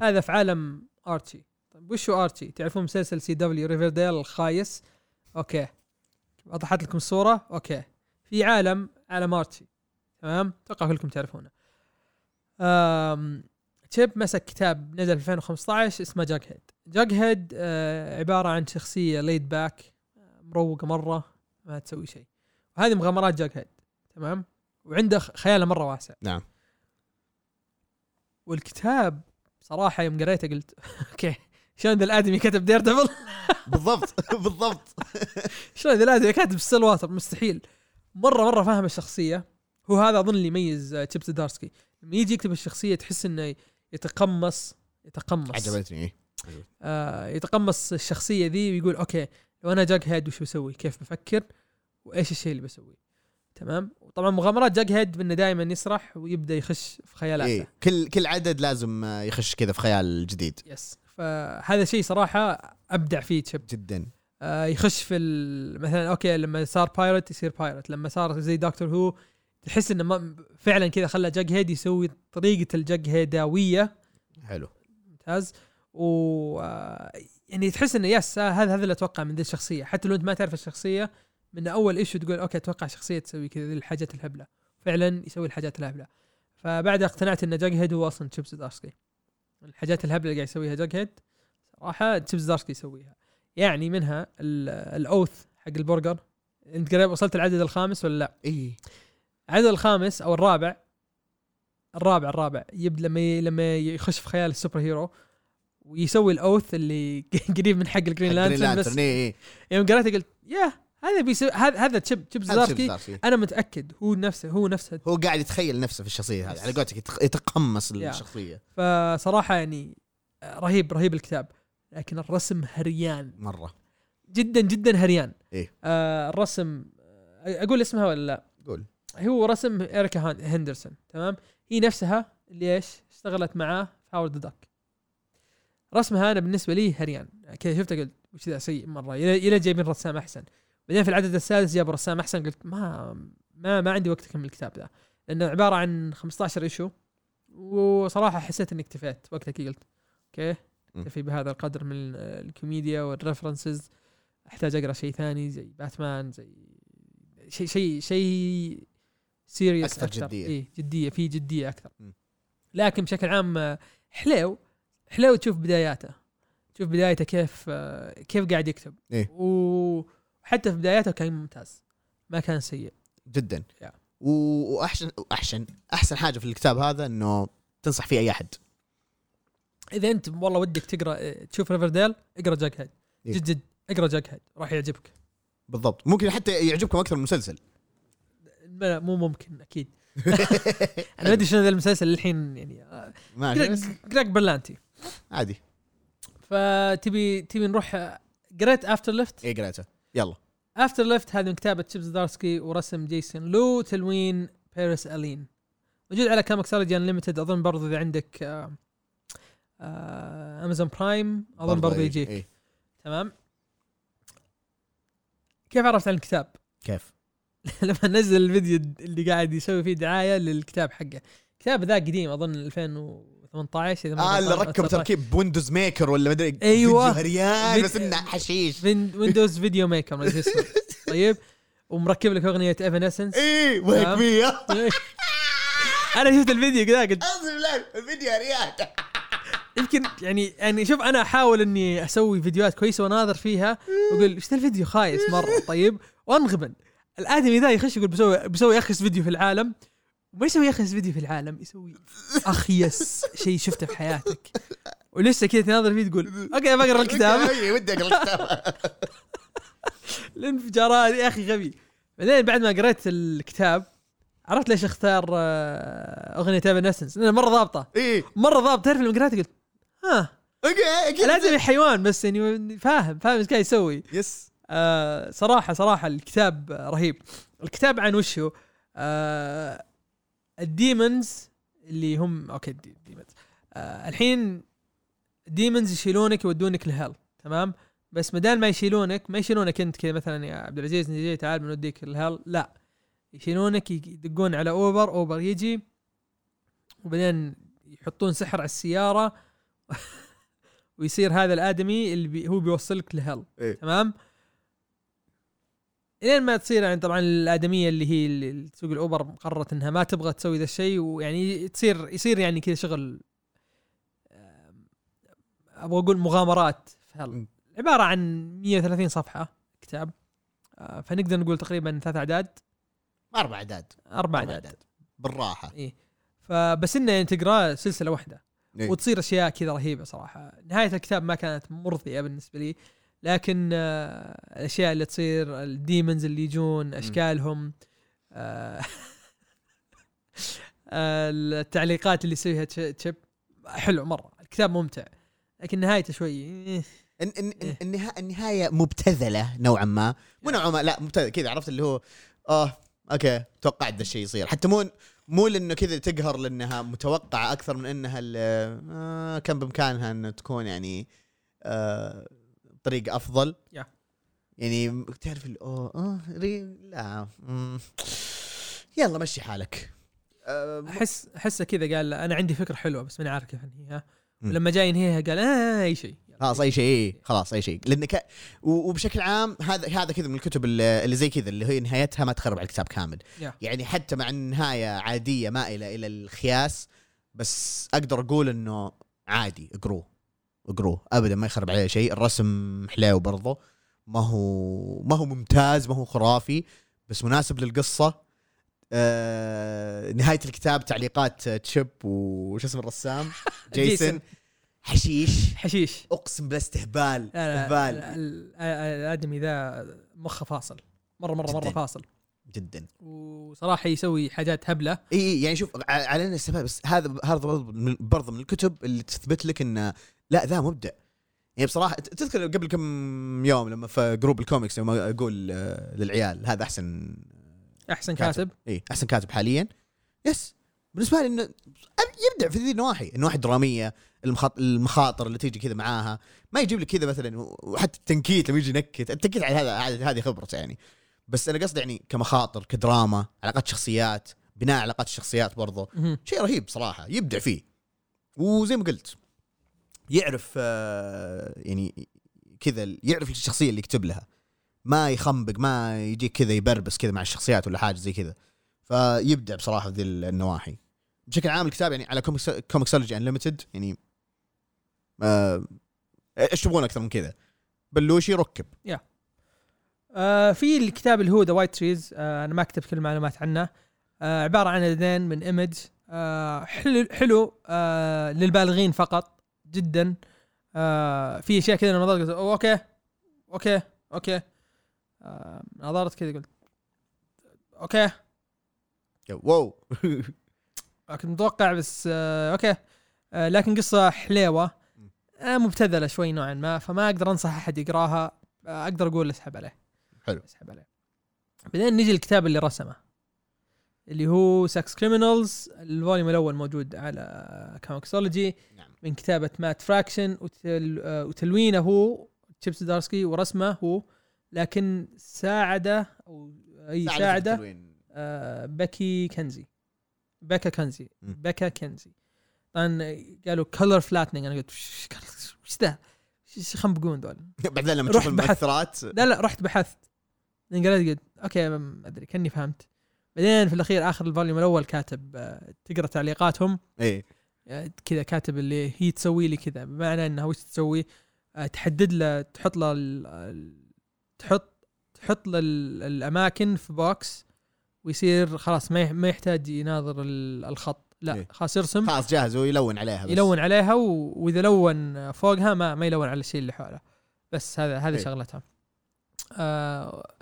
هذا في عالم Archie طيب وش هو Archie تعرفون مسلسل CW Riverdale الخايس؟ okay. وضحت لكم الصورة؟ okay. في عالم عالم Archie تمام؟ أتوقع كلكم تعرفونه. Chip مسك كتاب نزل في 2015 اسمه Jughead Jughead آه عبارة عن شخصية laid back مروقة مرة ما تسوي شيء. وهذه مغامرات Jughead تمام؟ وعنده خياله مره واسع نعم. والكتاب صراحة يوم قريته قلت okay شلون ذا الآدمي كتب Daredevil بالضبط بالضبط. شلون ذا الآدمي كاتب Stillwater مستحيل. مرة مرة فاهم الشخصية. هو هذا أظن اللي يميز آه، Chip Zdarsky لما يجي يكتب الشخصية تحس إنه يتقمص يتقمص. عجبتني إيه. آه يتقمص الشخصية ذي ويقول okay لو أنا Jughead وش بسوي؟ كيف بفكر؟ وإيش الشيء اللي بسويه؟ تمام؟ وطبعا مغامرات Jughead انه دائما يسرح ويبدأ يخش في خيالاته. إيه كل كل عدد لازم يخش كذا في خيال جديد. yes. فهذا شيء صراحة أبدع فيه Chip جدا. آه يخش في مثلا okay لما صار pirate يصير pirate لما صار زي Doctor Who تحس إنه ما- فعلا كذا خلى Jughead يسوي طريقة ال Jughead اوية. حلو. ممتاز. و آه، يعني تحس إنه yes آه، هذا هذا اللي أتوقع من ذي الشخصية. حتى لو أنت ما تعرف الشخصية من أول issue تقول okay أتوقع شخصية تسوي كذا الحاجات الهبلة. فعلا يسوي الحاجات الهبلة. فبعد اقتنعت إن Jughead هو أصلا Chip Zdarsky الحاجات الهبلة اللي قاعد يسويها Jughead صراحة Chip Zdarsky يسويها. يعني منها ال- ال oath حق البرجر. أنت قريب وصلت العدد الخامس ولا لا؟ إي. العدد الخامس أو الرابع الرابع الرابع. يبدا لما لما يخش في خيال ال superhero ويسوي ال oath اللي قريب من حق ال Green Lantern بس يوم قريته قلت يا هذا بيسوي هذا هذا Chip Chip Zdarsky أنا متأكد هو نفسه هو نفسه هو قاعد يتخيل نفسه في الشخصية هذه على قولتك يتق- يتقمص. الشخصية. فصراحة يعني رهيب رهيب الكتاب لكن الرسم هريان. مرة. جدا جدا هريان. إيه. آه الرسم آه، أقول اسمها ولا لا؟ قول. هو رسم Erica Henderson تمام؟ هي نفسها اللي إيش اشتغلت معاه في Howard Duck رسمها أنا بالنسبة لي هريان. كذا شفته قلت وش ذا سيء مرة إلى جايبين رسام أحسن. بعدين في العدد السادس جابوا رسام أحسن قلت ما ما ما عندي وقت أكمل الكتاب ذا لأنه عبارة عن 15 issue وصراحة حسيت إني اكتفيت وقتها قلت okay. اكتفي بهذا القدر من ال- الكوميديا وال references أحتاج أقرأ شيء ثاني زي باتمان زي شيء شيء شيء serious أكثر أكثر جدية. اي جدية في جدية أكثر م. لكن بشكل عام حلو حلو تشوف بداياته تشوف بدايته كيف كيف قاعد يكتب إيه. وحتى في بداياته كان ممتاز. ما كان سيء. جدا. و- واحسن احسن أحسن حاجة في الكتاب هذا إنه تنصح فيه أي أحد. إذا أنت والله ودك تقرأ آه، تشوف ريفرديل اقرأ جاك هيد إيه. جد جد اقرأ جاك هيد راح يعجبك. بالضبط. ممكن حتى يعجبكم أكثر من المسلسل لا مو ممكن أكيد. أنا ما أدري شنو ذا المسلسل الحين يعني آه، بس. Greg Berlanti عادي. فتبي تبي نروح آه، قريت Afterlift اي قريته. يلا. Afterlift هذه من كتابة Chip Zdarsky ورسم Jason Loo تلوين Paris Alleyne موجود على ComiXology Unlimited أظن برضو إذا عندك آه، آه، Amazon Prime أظن برضو إيه، يجيك. إيه. تمام؟ كيف عرفت عن الكتاب؟ كيف؟ لما نزل الفيديو اللي قاعد يسوي فيه دعاية للكتاب حقه. الكتاب ذا قديم أظن 2018 إذا ما آه اللي ركب 19. تركيب Windows Maker ولا مدري أيوة. فيديو هريان فيد- بس إنه حشيش. Windows Video Maker ما أدري اسمه. طيب ومركب لك أغنية Evanescence اي وهيك نعم. فيه أنا شفت الفيديو كذا قلت أقسم بالله الفيديو هريان. يمكن يعني يعني شوف أنا أحاول إني أسوي فيديوهات كويسة واناظر فيها وأقول إيش الفيديو؟ خايس مرة. طيب وانغبن الآدمي ذا يخش يقول بسوي بسوي أخس فيديو في العالم. وما يسوي اخس فيديو في العالم يسوي اخيس شيء شفته في حياتك. ولسه كذا تناظر فيه تقول okay بقرا الكتاب. ودي أقرأ الكتاب. الانفجارات يا أخي غبي. بعدين بعد ما قريت الكتاب عرفت ليش أختار آه، أغنية Evanescence لأنها مرة ضابطة. إي. مرة ضابطة. تعرف لما قريتها قلت ها. okay. الادمي حيوان بس يعني فاهم فاهم إيش قاعد يسوي. yes. آه صراحة صراحة الكتاب رهيب. الكتاب عن وش هو؟ آه ال demons اللي هم okay الدي- ال demons آه الحين ال demons يشيلونك يودونك لل hell تمام؟ بس بدال ما يشيلونك ما يشيلونك أنت كذا مثلا يا عبد العزيز نجي تعال بنوديك ال hell لا يشيلونك يدقون على Uber Uber يجي وبعدين يحطون سحر على السيارة ويصير هذا الآدمي اللي بي هو بيوصلك لهل إيه. تمام؟ إلين ما تصير يعني طبعا الآدمية اللي هي تسوق الأوبر قررت إنها ما تبغى تسوي ذا الشيء ويعني تصير يصير يعني كذا شغل أبغى أقول مغامرات. في. عبارة عن 130 صفحة كتاب آه، فنقدر نقول تقريبا ثلاث أعداد. أربع أعداد. أربع أعداد. بالراحة. إيه. فبس إنه يعني تقراه سلسلة واحدة. إيه. وتصير أشياء كذا رهيبة صراحة. نهاية الكتاب ما كانت مرضية بالنسبة لي. لكن آه، الأشياء اللي تصير ال demons اللي يجون أشكالهم آه، التعليقات اللي يسويها تش- Chip حلو مرة. الكتاب ممتع لكن نهايته شوي إيه. إيه. النهاية مبتذلة نوعا ما. مو نوعا ما لا مبتذلة. كذا عرفت اللي هو آه okay توقعت ذا الشيء يصير. حتى مو مو لأنه كذا تقهر لأنها متوقعة أكثر من إنها آه كان بإمكانها ان تكون يعني آه طريق أفضل يا. يعني تعرف ال- أوه ري لا مم. يلا مشي حالك أحس أحسه كذا قال أنا عندي فكرة حلوة بس ماني عارف كيف أنهيها. ولما جاي ينهيها قال آه أي شيء خلاص أي شيء إيه، خلاص أي شيء لأن ك... وبشكل عام هذا هذا كذا من الكتب اللي اللي زي كذا اللي هي نهايتها ما تخرب على الكتاب كامل يا. يعني حتى مع النهاية عادية مائله إلى الخياس بس أقدر أقول إنه عادي اقروه اقروه ابدا ما يخرب عليه شيء. الرسم حليو برضه ما هو ما هو ممتاز ما هو خرافي. بس مناسب للقصة. آه نهاية الكتاب تعليقات تشيب وش اسم الرسام؟ جيسون. حشيش. حشيش. أقسم بالله استهبال استهبال. ال- ال- الأدمي ذا مخه فاصل. مرة مرة مرة. فاصل. جدا. وصراحة يسوي حاجات هبلة. إي يعني شوف على ان السبب بس هذا هذا برضه من- برضه من الكتب اللي تثبت لك إنه لا ذا مبدع. يعني بصراحة تذكر قبل كم يوم لما في group ال comics يوم أقول آه، للعيال هذا أحسن أحسن كاتب. اي أحسن كاتب حاليا. يس. بالنسبة لي إنه يبدع في ذي النواحي. النواحي الدرامية المخاط- المخاطر اللي تيجي كذا معاها. ما يجيب لك كذا مثلا وحتى التنكيت لما يجي ينكت. التنكيت على هذا هذه خبرته يعني. بس أنا قصدي يعني كمخاطر كدراما علاقات شخصيات بناء علاقات الشخصيات برضه. شيء رهيب صراحة يبدع فيه. وزي ما قلت. يعرف آه، يعني كذا يعرف الشخصية اللي يكتب لها. ما يخنبق ما يجيك كذا يبربس كذا مع الشخصيات ولا حاجة زي كذا. فيبدع بصراحة في ذي النواحي. بشكل عام الكتاب يعني على ComiXology Unlimited يعني آه، إيش تبغون أكثر من كذا؟ بلوشي ركب. آه في الكتاب اللي هو ذا White Trees أنا ما كتبت كل المعلومات عنه. آه عبارة عن عددين من Image آه حلو حلو آه للبالغين فقط. جدا. آه في أشياء كذا نظرت قلت okay okay okay. آه نظرت كذا قلت okay. wow. كنت متوقع بس آه okay. آه لكن قصة حليوة. آه مبتذلة شوي نوعا ما فما أقدر أنصح أحد يقراها. آه أقدر أقول أسحب عليه. حلو. أسحب عليه. بعدين نجي الكتاب اللي رسمه اللي هو Sex Criminals ال volume الأول موجود على ComiXology من كتابة Matt Fraction وتل آه، وتلوينه هو تشيب زدارسكي ورسمه هو لكن ساعده أو أي ساعده. آه، بيكا كينزي بيكا كينزي. بيكا كينزي طبعا قالوا color flattening أنا قلت وش ذا؟ إيش يخنبقون ذول؟ بعدين لما تشوف. المؤثرات لا لا رحت بحثت قريت قلت okay ما أدري كأني فهمت بعدين في الأخير آخر ال volume الأول كاتب آه، تقرأ تعليقاتهم إيه كذا كاتب اللي هي تسوي لي كذا بمعنى انها وش تسوي؟ آه، تحدد له تحط له تحط تحط له ال- الأماكن في box ويصير خلاص ما ما يحتاج يناظر ال- الخط لا إيه. خلاص يرسم. خلاص جاهز ويلون عليها بس. يلون عليها وإذا لون فوقها ما ما يلون على الشيء اللي حوله. بس هذا هذه إيه. شغلتها. آه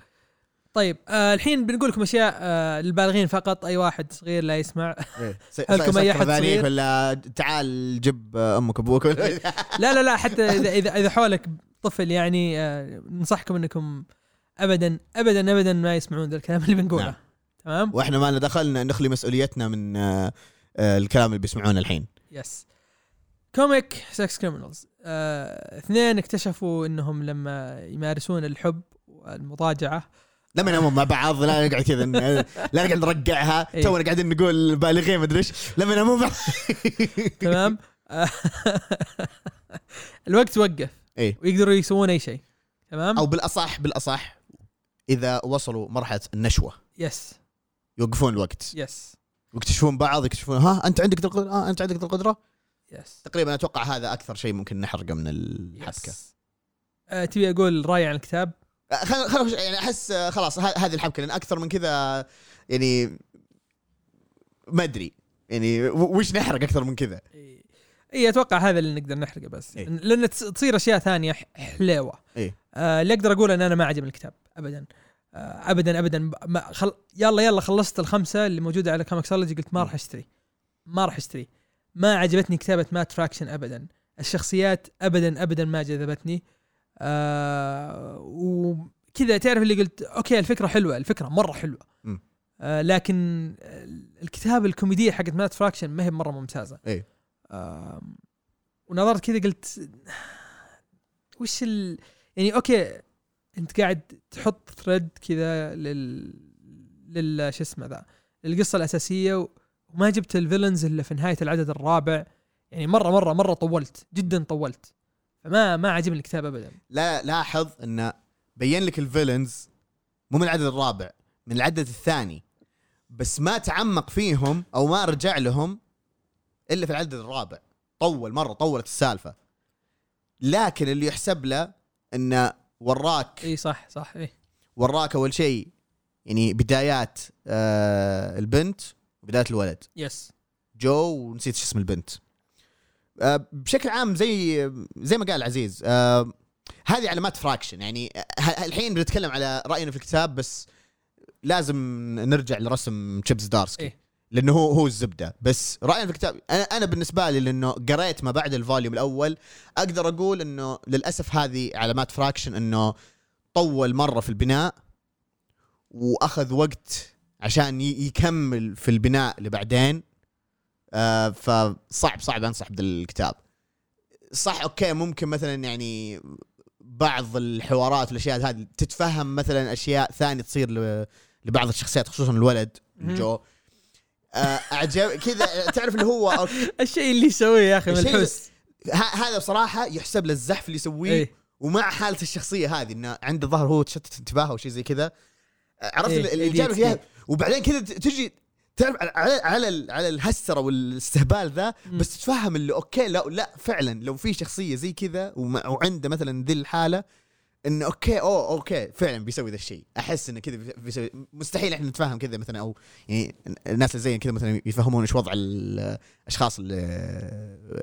طيب آه الحين بنقول لكم أشياء آه للبالغين فقط. أي واحد صغير لا يسمع. إيه. هلكم سكر أحد ذانيك صغير؟ ولا تعال جيب أمك أبوك. ولا لا لا لا حتى إذا إذا, إذا حولك طفل يعني آه ننصحكم إنكم ابدا ابدا ابدا ما يسمعون ذا الكلام اللي بنقوله. نعم. تمام؟ وإحنا ما لنا دخلنا نخلي مسؤوليتنا من آه، آه، الكلام اللي بيسمعونه الحين. yes comic Sex Criminals آه اثنين اكتشفوا إنهم لما يمارسون الحب والمضاجعة لما ننام مع بعض لا نقعد كذا لا نقعد نرقعها. إيه. تونا قاعدين نقول بالغين ما أدري إيش. لما ننام مع تمام؟ آه، الوقت وقف. إيه. ويقدروا يسوون أي شيء. تمام؟ أو بالاصح بالأصح إذا وصلوا مرحلة النشوة. yes يوقفون الوقت. yes ويكتشفون بعض يكتشفون ها أنت عندك القدرة؟ ها أنت عندك القدرة؟ yes تقريبا أتوقع هذا أكثر شيء ممكن نحرقه من الحبكة. آه تبي أقول راي عن الكتاب؟ خل خل يعني أحس آه، خلاص ه- هذه الحبكة لأن أكثر من كذا يعني ما أدري. يعني وش نحرق أكثر من كذا؟ إي. أتوقع هذا اللي نقدر نحرقه بس. إيه. لأن تص- تصير أشياء ثانية حليوة. إيه. آه اللي أقدر أقول إن أنا ما عجبني الكتاب ابدا. آه ابدا ابدا. ما خل... يلا يلا خلصت الخمسة اللي موجودة على كوميكسولوجي قلت ما راح أشتري. ما راح أشتري. ما عجبتني كتابة مات فراكشن ابدا. الشخصيات ابدا ابدا ما جذبتني آه وكذا تعرف اللي قلت okay الفكرة حلوة الفكرة مرة حلوة. آه لكن الكتابة الكوميدية حقت مات فراكشن ما هي مرة ممتازة إيه. آم، ونظرت كذا قلت وش ال يعني okay أنت قاعد تحط thread كذا لل لل شو اسمه ذا للقصة الأساسية وما جبت ال villains إلا في نهاية العدد الرابع يعني مرة مرة مرة طولت جدا طولت فما ما عجبني الكتاب ابدا. لا لاحظ انه بين لك ال villains مو من العدد الرابع من العدد الثاني. بس ما تعمق فيهم أو ما رجع لهم إلا في العدد الرابع. طول مرة طولت السالفة. لكن اللي يحسب له انه وراك إي صح صح إي. وراك أول شيء يعني بدايات آه البنت وبداية الولد. yes جو ونسيت شو اسم البنت. بشكل عام زي زي ما قال عزيز آه هذه علامات فراكشن يعني ه- الحين بنتكلم على رأينا في الكتاب بس لازم نرجع لرسم تشيب زدارسكي إيه. لأنه هو هو الزبدة. بس رأينا في الكتاب أنا أنا بالنسبة لي لأنه قريت ما بعد ال volume الأول أقدر أقول إنه للأسف هذه علامات فراكشن إنه طول مرة في البناء وأخذ وقت عشان يكمل في البناء اللي بعدين آه فصعب صعب أنصح بالكتاب. صح أوكي ممكن مثلا يعني بعض الحوارات والاشياء هذه تتفهم مثلا أشياء ثانية تصير لبعض الشخصيات خصوصا الولد. جو. آه اعجب كذا تعرف اللي هو الشيء اللي يسويه يا أخي ه- هذا بصراحة يحسب له الزحف اللي يسويه اي ومع حالة الشخصية هذه إنه عنده ظهر هو تشتت انتباهه وشيء زي كذا. عرفت إيه، اللي ADHD. فيها وبعدين كذا تجي تعرف على على على, ال- على الهسرة والاستهبال ذا. بس تتفهم اللي okay لا لا فعلا لو في شخصية زي كذا وعنده مثلا ذي الحالة انه okay اوه okay فعلا بيسوي ذا الشيء. أحس انه كذا بي- بيسوي مستحيل إحنا نتفهم كذا مثلا أو يعني الناس اللي زينا كذا مثلا يفهمون إيش وضع الأشخاص اللي,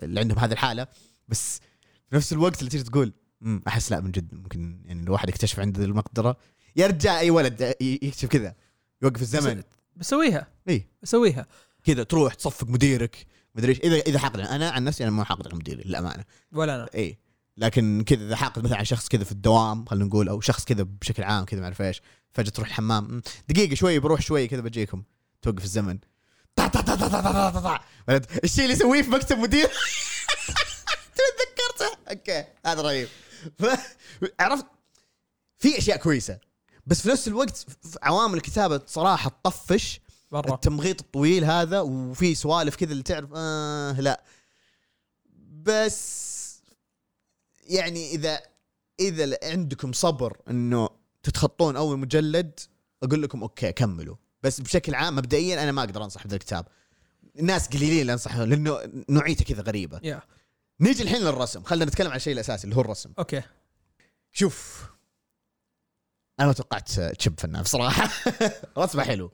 اللي عندهم هذه الحالة بس في نفس الوقت اللي تيجي تقول "أمم، أحس لا من جد ممكن يعني لو واحد يكتشف عنده المقدرة. يرجع أي ولد يكتشف كذا يوقف الزمن. بسويها. إي. بسويها. كذا تروح تصفق مديرك مدري إيش. اذا إذا حاقد أنا عن نفسي أنا ما حاقد على مديري للأمانة. ولا أنا. إي. لكن كذا إذا حاقد مثلا على شخص كذا في الدوام خلينا نقول أو شخص كذا بشكل عام كذا ما أعرف إيش فجأة تروح الحمام "أمم، دقيقة شوي بروح شوي كذا بجيكم. توقف الزمن. طع طع طع طع طع طع طع طع. بعد الشيء اللي يسويه في مكتب مدير؟ تذكرته. أوكي هذا رهيب. عرفت؟ في أشياء كويسة. بس في نفس الوقت في عوامل الكتابة صراحة تطفش. برا التمغيط الطويل هذا وفي سوالف كذا اللي تعرف آه لا. بس يعني إذا إذا عندكم صبر إنه تتخطون أول مجلد أقول لكم okay كملوا. بس بشكل عام مبدئيا أنا ما أقدر أنصح بهذا الكتاب. الناس قليلين اللي انصحهم لأنه نوعيته كذا غريبة. يا نيجي الحين للرسم. خلينا نتكلم عن الشيء الأساسي اللي هو الرسم. okay. شوف. أنا ما توقعت تشيب فنان بصراحة. رسمه حلو.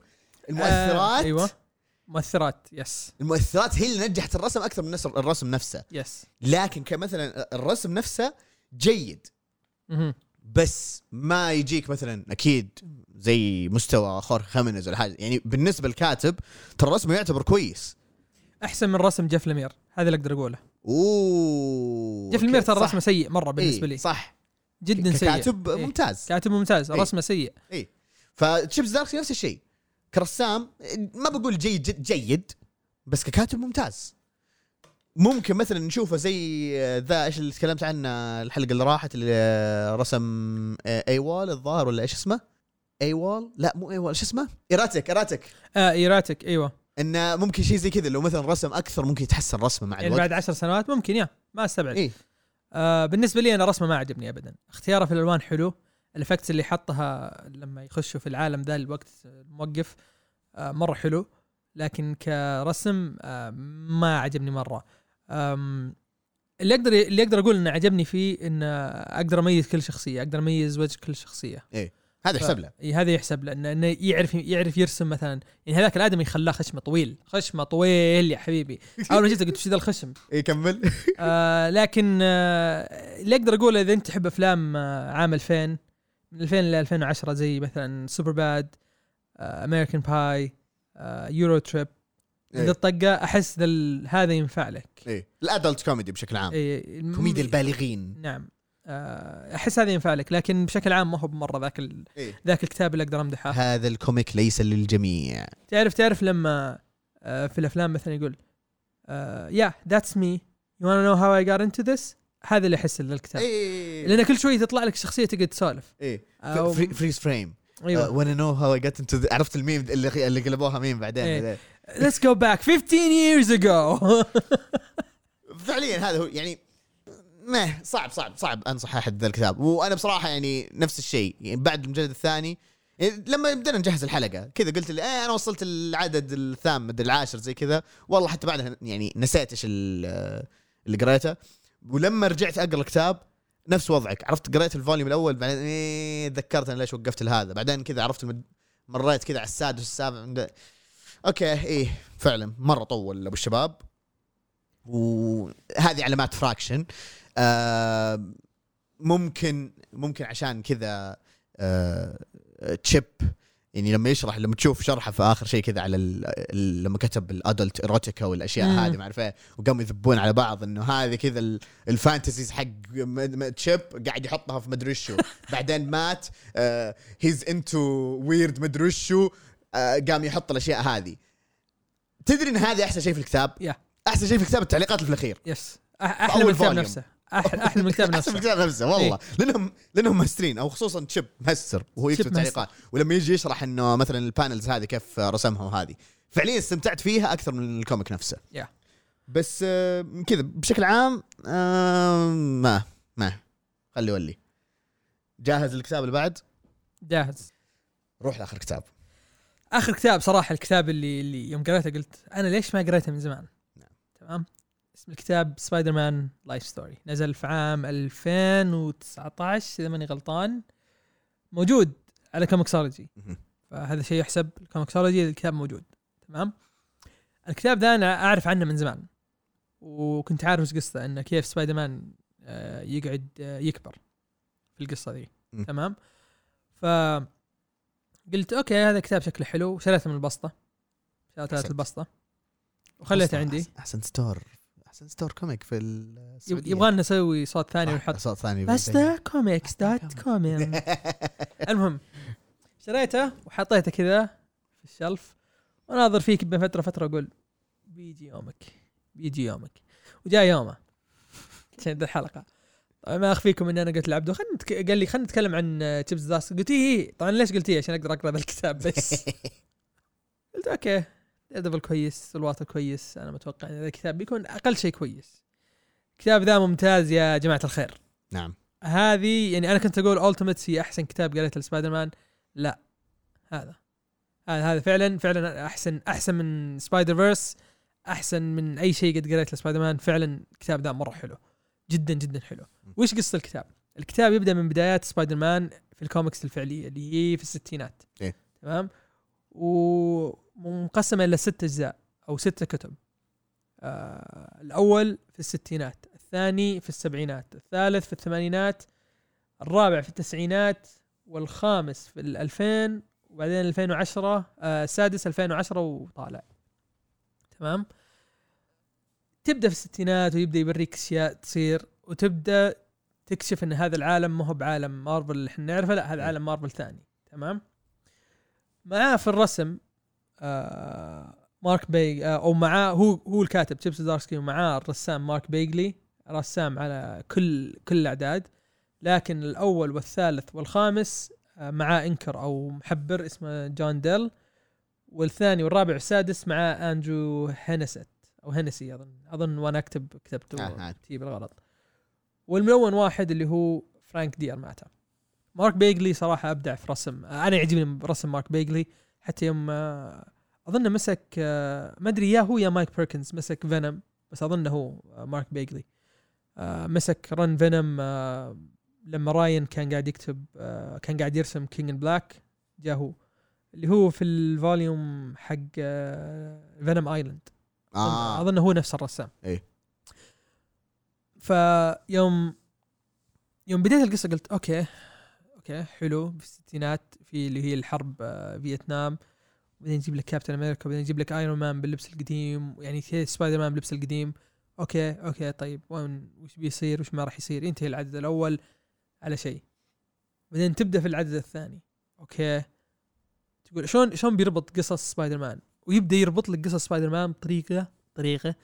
المؤثرات؟ آه أيوه. مؤثرات yes المؤثرات هي اللي نجحت الرسم أكثر من الرسم نفسه. yes لكن كمثلا الرسم نفسه جيد. مهم. بس ما يجيك مثلا أكيد زي مستوى خورخي خيمينيز ولا حاجة. يعني بالنسبة للكاتب ترى رسمه يعتبر كويس. أحسن من رسم جيف لمير. هذا اللي أقدر أقوله. أوه جيف لمير ترى. رسمه سيء مرة بالنسبة إيه، لي. صح. جدا سيء. كاتب إيه. ممتاز. كاتب ممتاز إيه. رسمه سيء. اي فتشيب زدارسكي نفس الشيء. كرسام ما بقول جيد جد جيد بس ككاتب ممتاز. ممكن مثلا نشوفه زي ذا إيش اللي تكلمت عنه؟ الحلقة اللي راحت اللي رسم اي وول الظاهر ولا إيش اسمه؟ اي وول لا مو اي وول إيش اسمه؟ إيراتيك إيراتيك. آه ايراتك إيوه. إنه ممكن شيء زي كذا لو مثلا رسم أكثر ممكن يتحسن رسمه مع يعني الوقت. بعد عشر سنوات ممكن يا ما أستبعد. اي آه بالنسبة لي أنا رسمة ما عجبني ابدا. اختياره في الألوان حلو. ال effects اللي حطها لما يخشوا في العالم ذا الوقت الموقف آه مرة حلو. لكن كرسم آه ما عجبني مرة. اللي أقدر اللي أقدر أقول إنه عجبني فيه إنه أقدر أميز كل شخصية أقدر أميز وجه كل شخصية. هذا يحسب له. إي هذا يحسب له انه يعرف يعرف يرسم مثلا. يعني هذاك الآدمي خلاه خشمة طويل. خشمة طويل يا حبيبي. أول ما جيت قلت وش ذا الخشم؟ إي كمل. آه لكن آه اللي أقدر أقوله إذا أنت تحب أفلام آه عام 2000 من 2000 ل 2010 زي مثلا Superbad American Pie EuroTrip ذا إيه. الطقه أحس هذا ينفع لك. إي ال adult comedy بشكل عام. إيه كوميديا البالغين. نعم. أحس هذا ينفع لك لكن بشكل عام ما هو بمرة ذاك ال... إيه. ذاك الكتاب اللي أقدر أمدحه. هذا ال comic ليس للجميع. تعرف تعرف لما آه في الأفلام مثلا يقول yeah that's me you wanna know how I got into this? هذا اللي احس للكتاب. اي لأن كل شوي تطلع لك شخصية تقعد تسولف. إيه. أو- freeze frame أيوه. wanna know how I get into عرفت الميم اللي اللي قلبوها ميم بعدين. إيه. let's go back 15 years ago. فعليا هذا هو يعني ما صعب صعب صعب أنصح أحد ذا الكتاب. وأنا بصراحة يعني نفس الشيء يعني بعد المجلد الثاني يعني لما بدينا نجهز الحلقة كذا قلت لي إيه أنا وصلت العدد الثامن مدري العاشر زي كذا. والله حتى بعدها يعني نسيت إيش ال- اللي قريته. ولما رجعت أقرأ الكتاب نفس وضعك. عرفت قريت ال volume الأول بعدين إيه تذكرت أنا ليش وقفت لهذا. بعدين كذا عرفت المد... مريت كذا على السادس والسابع okay إيه فعلا مرة طول أبو الشباب. وهذه علامات Fraction ممكن ممكن عشان كذا آه Chip يعني لما يشرح لما تشوف شرحه في آخر شيء كذا على ال- ال- لما كتب ال adult erotica والأشياء مم. هذه ما اعرف إيه وقاموا يذبون على بعض إنه هذه كذا ال- fantasies حق Chip قاعد يحطها في مدري شو. بعدين Matt he's into weird مدري شو آه، قام يحط الأشياء هذه. تدري إن هذه أحسن شيء في الكتاب. أحسن شيء في الكتاب التعليقات اللي في الأخير. yes أحلى من الكتاب. نفسه. أحلى من الكتاب احسن من نفسه. الكتاب نفسه والله. لانهم لأنهم مهسترين أو خصوصا Chip مهستر وهو يكتب. تعليقات. ولما يجي يشرح إنه مثلا ال panels هذه كيف رسمها وهذه. فعليا استمتعت فيها أكثر من ال comic نفسه. بس آه، كذا بشكل عام آه، ما ما. خلي ولي. جاهز الكتاب اللي بعد؟ جاهز. روح لآخر كتاب. آخر كتاب صراحة الكتاب اللي اللي يوم قريته قلت أنا ليش ما قريته من زمان؟ نعم. تمام؟ اسم الكتاب Spider-Man Life Story نزل في عام 2019 إذا ماني غلطان. موجود على Comixology. فهذا شيء يحسب ل Comixology الكتاب موجود. تمام؟ الكتاب ذا أنا أعرف عنه من زمان. وكنت عارف إيش قصته إنه كيف سبايدر مان آه، يقعد آه، يكبر في القصة ذي. تمام؟ ف قلت okay هذا كتاب شكله حلو. وشريته من البسطة. شريته. البسطة. وخليته عندي. احسن store أحسن store comic في السعودية. يبغى نسوي صوت ثاني ونحط صوت ثاني بس the comics dot com المهم شريته وحطيته كذا في ال shelf وأناظر فيك بين فترة فتره أقول بيجي يومك بيجي يومك. وجاء يومه. عشان الحلقة. طبعا ما أخفيكم إني أنا قلت لعبدو خلينا نتك... قال لي خلينا نتكلم عن Chip Zdarsky قلت إيه إيه. طبعا ليش قلت إيه؟ عشان أقدر أقرأ ذا الكتاب بس. قلت okay. دبل كويس ال writer كويس أنا متوقع إن هذا الكتاب بيكون أقل شيء كويس. الكتاب ذا ممتاز يا جماعة الخير. نعم. هذه يعني أنا كنت أقول Ultimates هي أحسن كتاب قريته لسبايدر مان لا هذا. هذا هذا فعلا فعلا أحسن أحسن من Spider-Verse أحسن من أي شيء قد قريته لسبايدر مان فعلا الكتاب ذا مرة حلو. جدا جدا حلو. وش قصة الكتاب؟ الكتاب يبدأ من بدايات سبايدر مان في الكوميكس الفعلية اللي هي في الستينات. إيه. تمام؟ ومقسمه إلى ست أجزاء أو ستة كتب. آه الأول في الستينات الثاني في السبعينات الثالث في الثمانينات الرابع في التسعينات والخامس في الألفين وبعدين 2010 آه السادس 2010 وطالع. تمام؟ تبدأ في الستينات ويبدأ يوريك أشياء تصير وتبدأ تكشف إن هذا العالم ما هو بعالم مارفل اللي إحنا نعرفه لا هذا عالم مارفل ثاني. تمام؟ معاه في الرسم آه Mark Bagley آه أو معاه هو هو الكاتب Chip Zdarsky ومعاه الرسام Mark Bagley رسام على كل كل الأعداد. لكن الأول والثالث والخامس آه، معاه inker أو محبر اسمه John Dell. والثاني والرابع والسادس معاه اندرو هينست أو Hennessy أظن. أظن وأنا أكتب كتبته آه، بالغلط والملون واحد اللي هو Frank D'Armata Mark Bagley صراحة أبدع في رسم. آه، أنا يعجبني رسم Mark Bagley. حتى يوم آه، أظن مسك آه، ما أدري يا هو يا Mike Perkins. مسك Venom بس أظنه هو آه، Mark Bagley. آه، مسك run Venom لما راين كان قاعد يكتب آه، كان قاعد يرسم King in Black جاء هو. اللي هو في ال volume حق Venom Island. آه. أظن هو نفس الرسام. إيه. فيوم يوم بديت القصة قلت okay. okay حلو. في الستينات في اللي هي الحرب آه، فيتنام بعدين يجيب لك Captain America بعدين يجيب لك Iron Man باللبس القديم يعني سبايدر مان باللبس القديم. okay okay طيب. وين وش بيصير؟ وش ما راح يصير؟ ينتهي العدد الأول على شيء. بعدين تبدأ في العدد الثاني. okay. تقول شلون شلون بيربط قصص سبايدر مان ويبدأ يربط لك قصص سبايدر مان بطريقة طريقة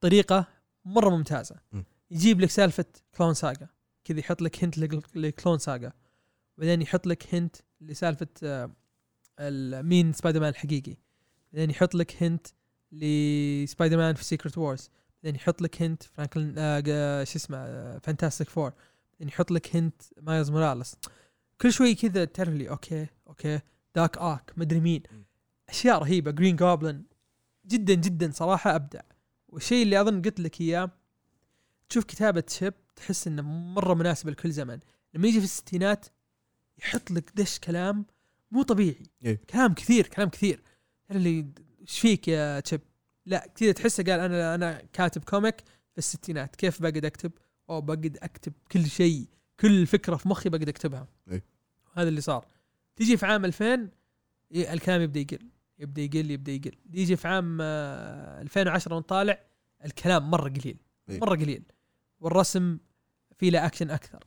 طريقة مرة ممتازة. يجيب لك سالفة Clone Saga كذا يحط لك hint لك- ل Clone Saga بعدين يحط لك hint لسالفة آه، مين سبايدر مان الحقيقي. بعدين يحط لك hint لسبايدر مان في Secret Wars بعدين يحط لك hint Franklin آه شو اسمه Fantastic Four بعدين يحط لك hint Miles Morales كل شوي كذا تعرف لي okay okay Doc Ock مدري مين. أشياء رهيبة Green Goblin جدا جدا صراحة أبدع. والشيء اللي أظن قلت لك إياه تشوف كتابة Chip تحس إنه مرة مناسب لكل زمن. لما يجي في الستينات يحط لك دش كلام مو طبيعي. إيه. كلام كثير كلام كثير. اللي إيش فيك يا Chip لا كذا تحسه قال أنا أنا كاتب comic في الستينات. كيف بقعد أكتب؟ أو بقعد أكتب كل شيء كل فكرة في مخي بقعد أكتبها. إيه. هذا اللي صار. تيجي في عام 2000 ي- الكلام يبدأ يقل يبدأ يقل يبدأ يقل. يجي في عام آه، 2010 ونطالع الكلام مرة قليل إيه. مرة قليل. والرسم في له اكشن أكثر.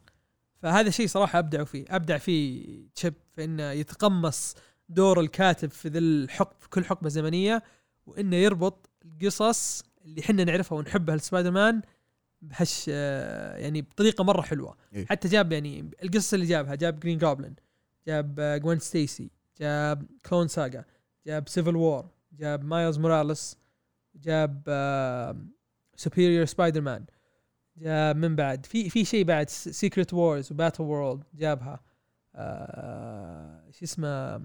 فهذا شيء صراحة ابدعوا فيه أبدع فيه Chip في إنه يتقمص دور الكاتب في ذي الحقب في كل حقبة زمنية وإنه يربط القصص اللي إحنا نعرفها ونحبها لسبايدر مان بهش آه، يعني بطريقة مرة حلوة إيه. حتى جاب يعني القصص اللي جابها جاب Green Goblin جاب آه، Gwen Stacy جاب Clone Saga جاب Civil War جاب Miles Morales جاب Superior Spider-Man جاب من بعد. في في شيء بعد Secret Wars و Battleworld جابها. آه، شو اسمه؟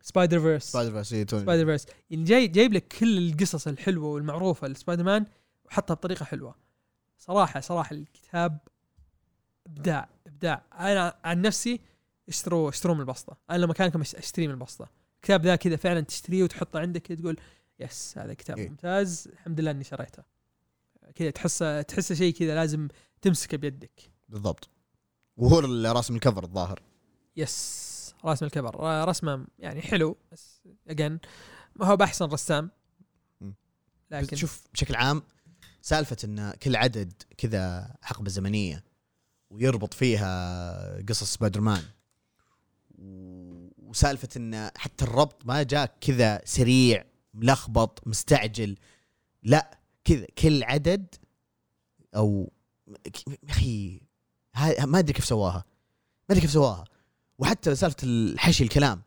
Spider-Verse Spider-Verse. Spider-Verse يعني جاي جايب لك كل القصص الحلوة والمعروفة لسبايدر مان وحطها بطريقة حلوة. صراحة صراحة الكتاب إبداع إبداع. أنا عن نفسي اشتروا اشتروا من البسطة. أنا لما كانكم أش- اشتري من البسطة. الكتاب ذا كذا فعلا تشتريه وتحطه عندك تقول yes هذا كتاب إيه. ممتاز الحمد لله إني شريته. كذا تحسه تحسه شيء كذا لازم تمسكه بيدك. بالضبط. وهو راسم ال cover الظاهر. yes. رسم ال cover آه، رسمه يعني حلو بس again ما هو بأحسن رسام. لكن شوف بشكل عام سالفة إن كل عدد كذا حقبة زمنية ويربط فيها قصص سبايدر مان وسالفة إن حتى الربط ما جاك كذا سريع ملخبط مستعجل لا. كذا كل عدد أو يا أخي ما أدري كيف سواها ما أدري كيف سواها. وحتى سالفة الحشي الكلام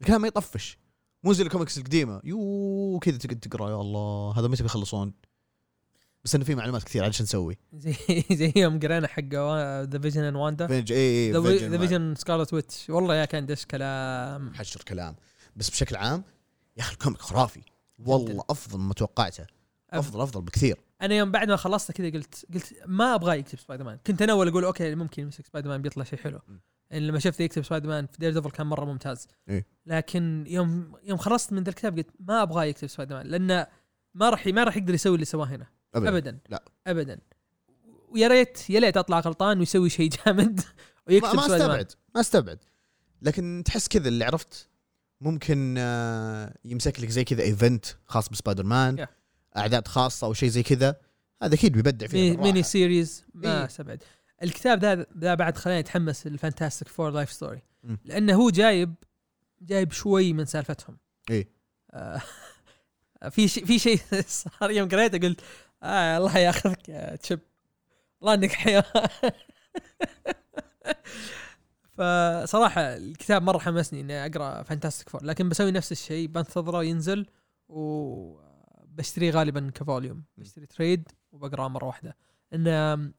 الكلام ما يطفش. مو زي الكوميكس القديمة. يو كذا تقعد تقرأ يا الله هذا متى بيخلصون؟ بس إنه في معلومات كثير عاد شو نسوي؟ زي زي يوم قرينا حق ذا Vision and Wanda the Vision Scarlet Witch والله يا كان دش كلام. حشر كلام. بس بشكل عام يا أخي ال comic خرافي. والله. أفضل مما توقعته. أفضل أفضل بكثير. أنا يوم بعد ما خلصت كذا قلت قلت ما أبغى يكتب سبايدر مان كنت أنا أول أقول okay ممكن يمسك سبايدر مان بيطلع شيء حلو. يعني لما شفته يكتب سبايدر مان في Daredevil كان مرة ممتاز. إيه. لكن يوم يوم خلصت من ذا الكتاب قلت ما أبغى يكتب سبايدر مان لأنه ما راح ما راح يقدر يسوي اللي سواه هنا. ابدا, ابدا. لا. ابدا. ويا ريت يا ليت أطلع غلطان ويسوي شيء جامد ما, ويكتب ما أستبعد ما أستبعد. لكن تحس كذا اللي عرفت ممكن آه، يمسك لك زي كذا event خاص ب Spider-Man Yeah. أعداد خاصة أو شيء زي كذا هذا أكيد بيبدع فيه. ميني series ما إيه. استبعد الكتاب ذا ذا بعد خلاني اتحمس لل Fantastic Four Life Story. لأنه هو جايب جايب شوي من سالفتهم إيه. آه في شيء في شيء صار يوم قريته قلت آه الله ياخذك يا Chip الله إنك حيوان فصراحة الكتاب مرة حمسني إني أقرأ Fantastic Four لكن بسوي نفس الشيء بنتظره ينزل وبشتريه غالبا كفوليوم. بشتري تريد وبقراه مرة واحدة. إن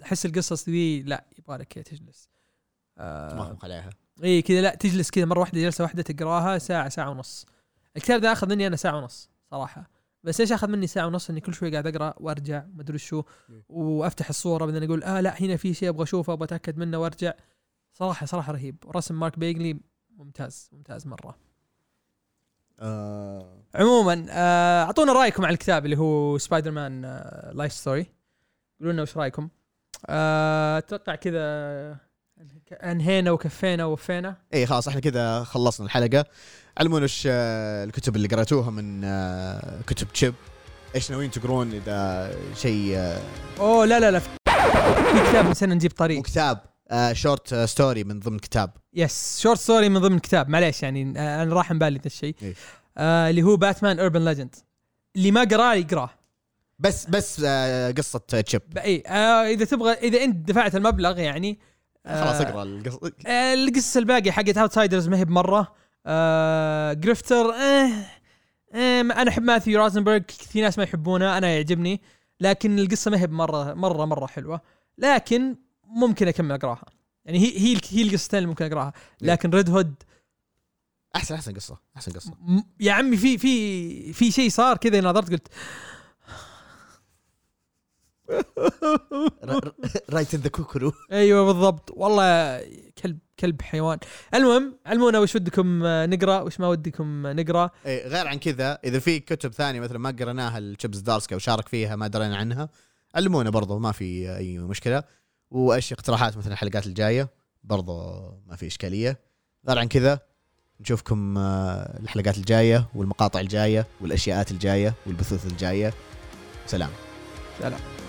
أحس القصص ذي لا يبغى لك تجلس. آه عليها إي كذا لا تجلس كذا مرة واحدة جلسة واحدة تقراها ساعة ساعة ونص. الكتاب ذا أخذ مني أنا ساعة ونص صراحة. بس إيش أخذ مني ساعة ونص؟ إني كل شوي قاعد أقرأ وأرجع ما أدري شو. وأفتح الصورة بعدين أقول آه لا هنا في شيء أبغى أشوفه أبغى أتأكد منه وأرجع. صراحة صراحة رهيب. ورسم مارك بيجلي ممتاز ممتاز مرة. آه عموما آه، أعطونا رأيكم على الكتاب اللي هو Spider-Man Life Story قولوا لنا وش رأيكم. آه، أتوقع كذا أنهينا وكفينا ووفينا. اي خلاص إحنا كذا خلصنا الحلقة. علمونا آه، الكتب اللي قرأتوها من آه، كتب Chip إيش ناويين تقرون إذا شيء آه، أوه لا لا لا في كتاب نسينا نجيب طاريه. وكتاب short story من ضمن كتاب. yes short story من ضمن كتاب معليش يعني آه، أنا راح بالي ذا الشيء. إيه. آه اللي هو Batman Urban Legend اللي ما قراه يقراه. بس بس آه، قصة Chip إي آه إذا تبغى إذا أنت دفعت المبلغ يعني آه، خلاص أقرأ القصة. آه، القصص الباقية حقت Outsiders ما هي بمرة. آه Grifter آه آه أنا أحب Matthew Rosenberg في ناس ما يحبونه أنا يعجبني. لكن القصة ما هي بمرة مرة مرة حلوة. لكن ممكن أكمل أقراها. يعني هي هي هي القصتين اللي ممكن أقراها. لكن Red Hood احسن أحسن قصة. أحسن قصة. م- يا عمي في في في شيء صار كذا نظرت قلت what the fuck bro أيوه بالضبط. والله كلب كلب حيوان. المهم علمونا وش ودكم نقرأ؟ وش ما ودكم نقرأ؟ إيه غير عن كذا إذا في كتب ثانية مثلا ما قريناها ال Chip Zdarsky وشارك فيها ما درينا عنها علمونا برضو ما في أي مشكلة. وأيش اقتراحات مثلا الحلقات الجاية؟ برضو ما في إشكالية. غير عن كذا نشوفكم آه، الحلقات الجاية والمقاطع الجاية والأشياءات الجاية والبثوث الجاية. سلام. سلام.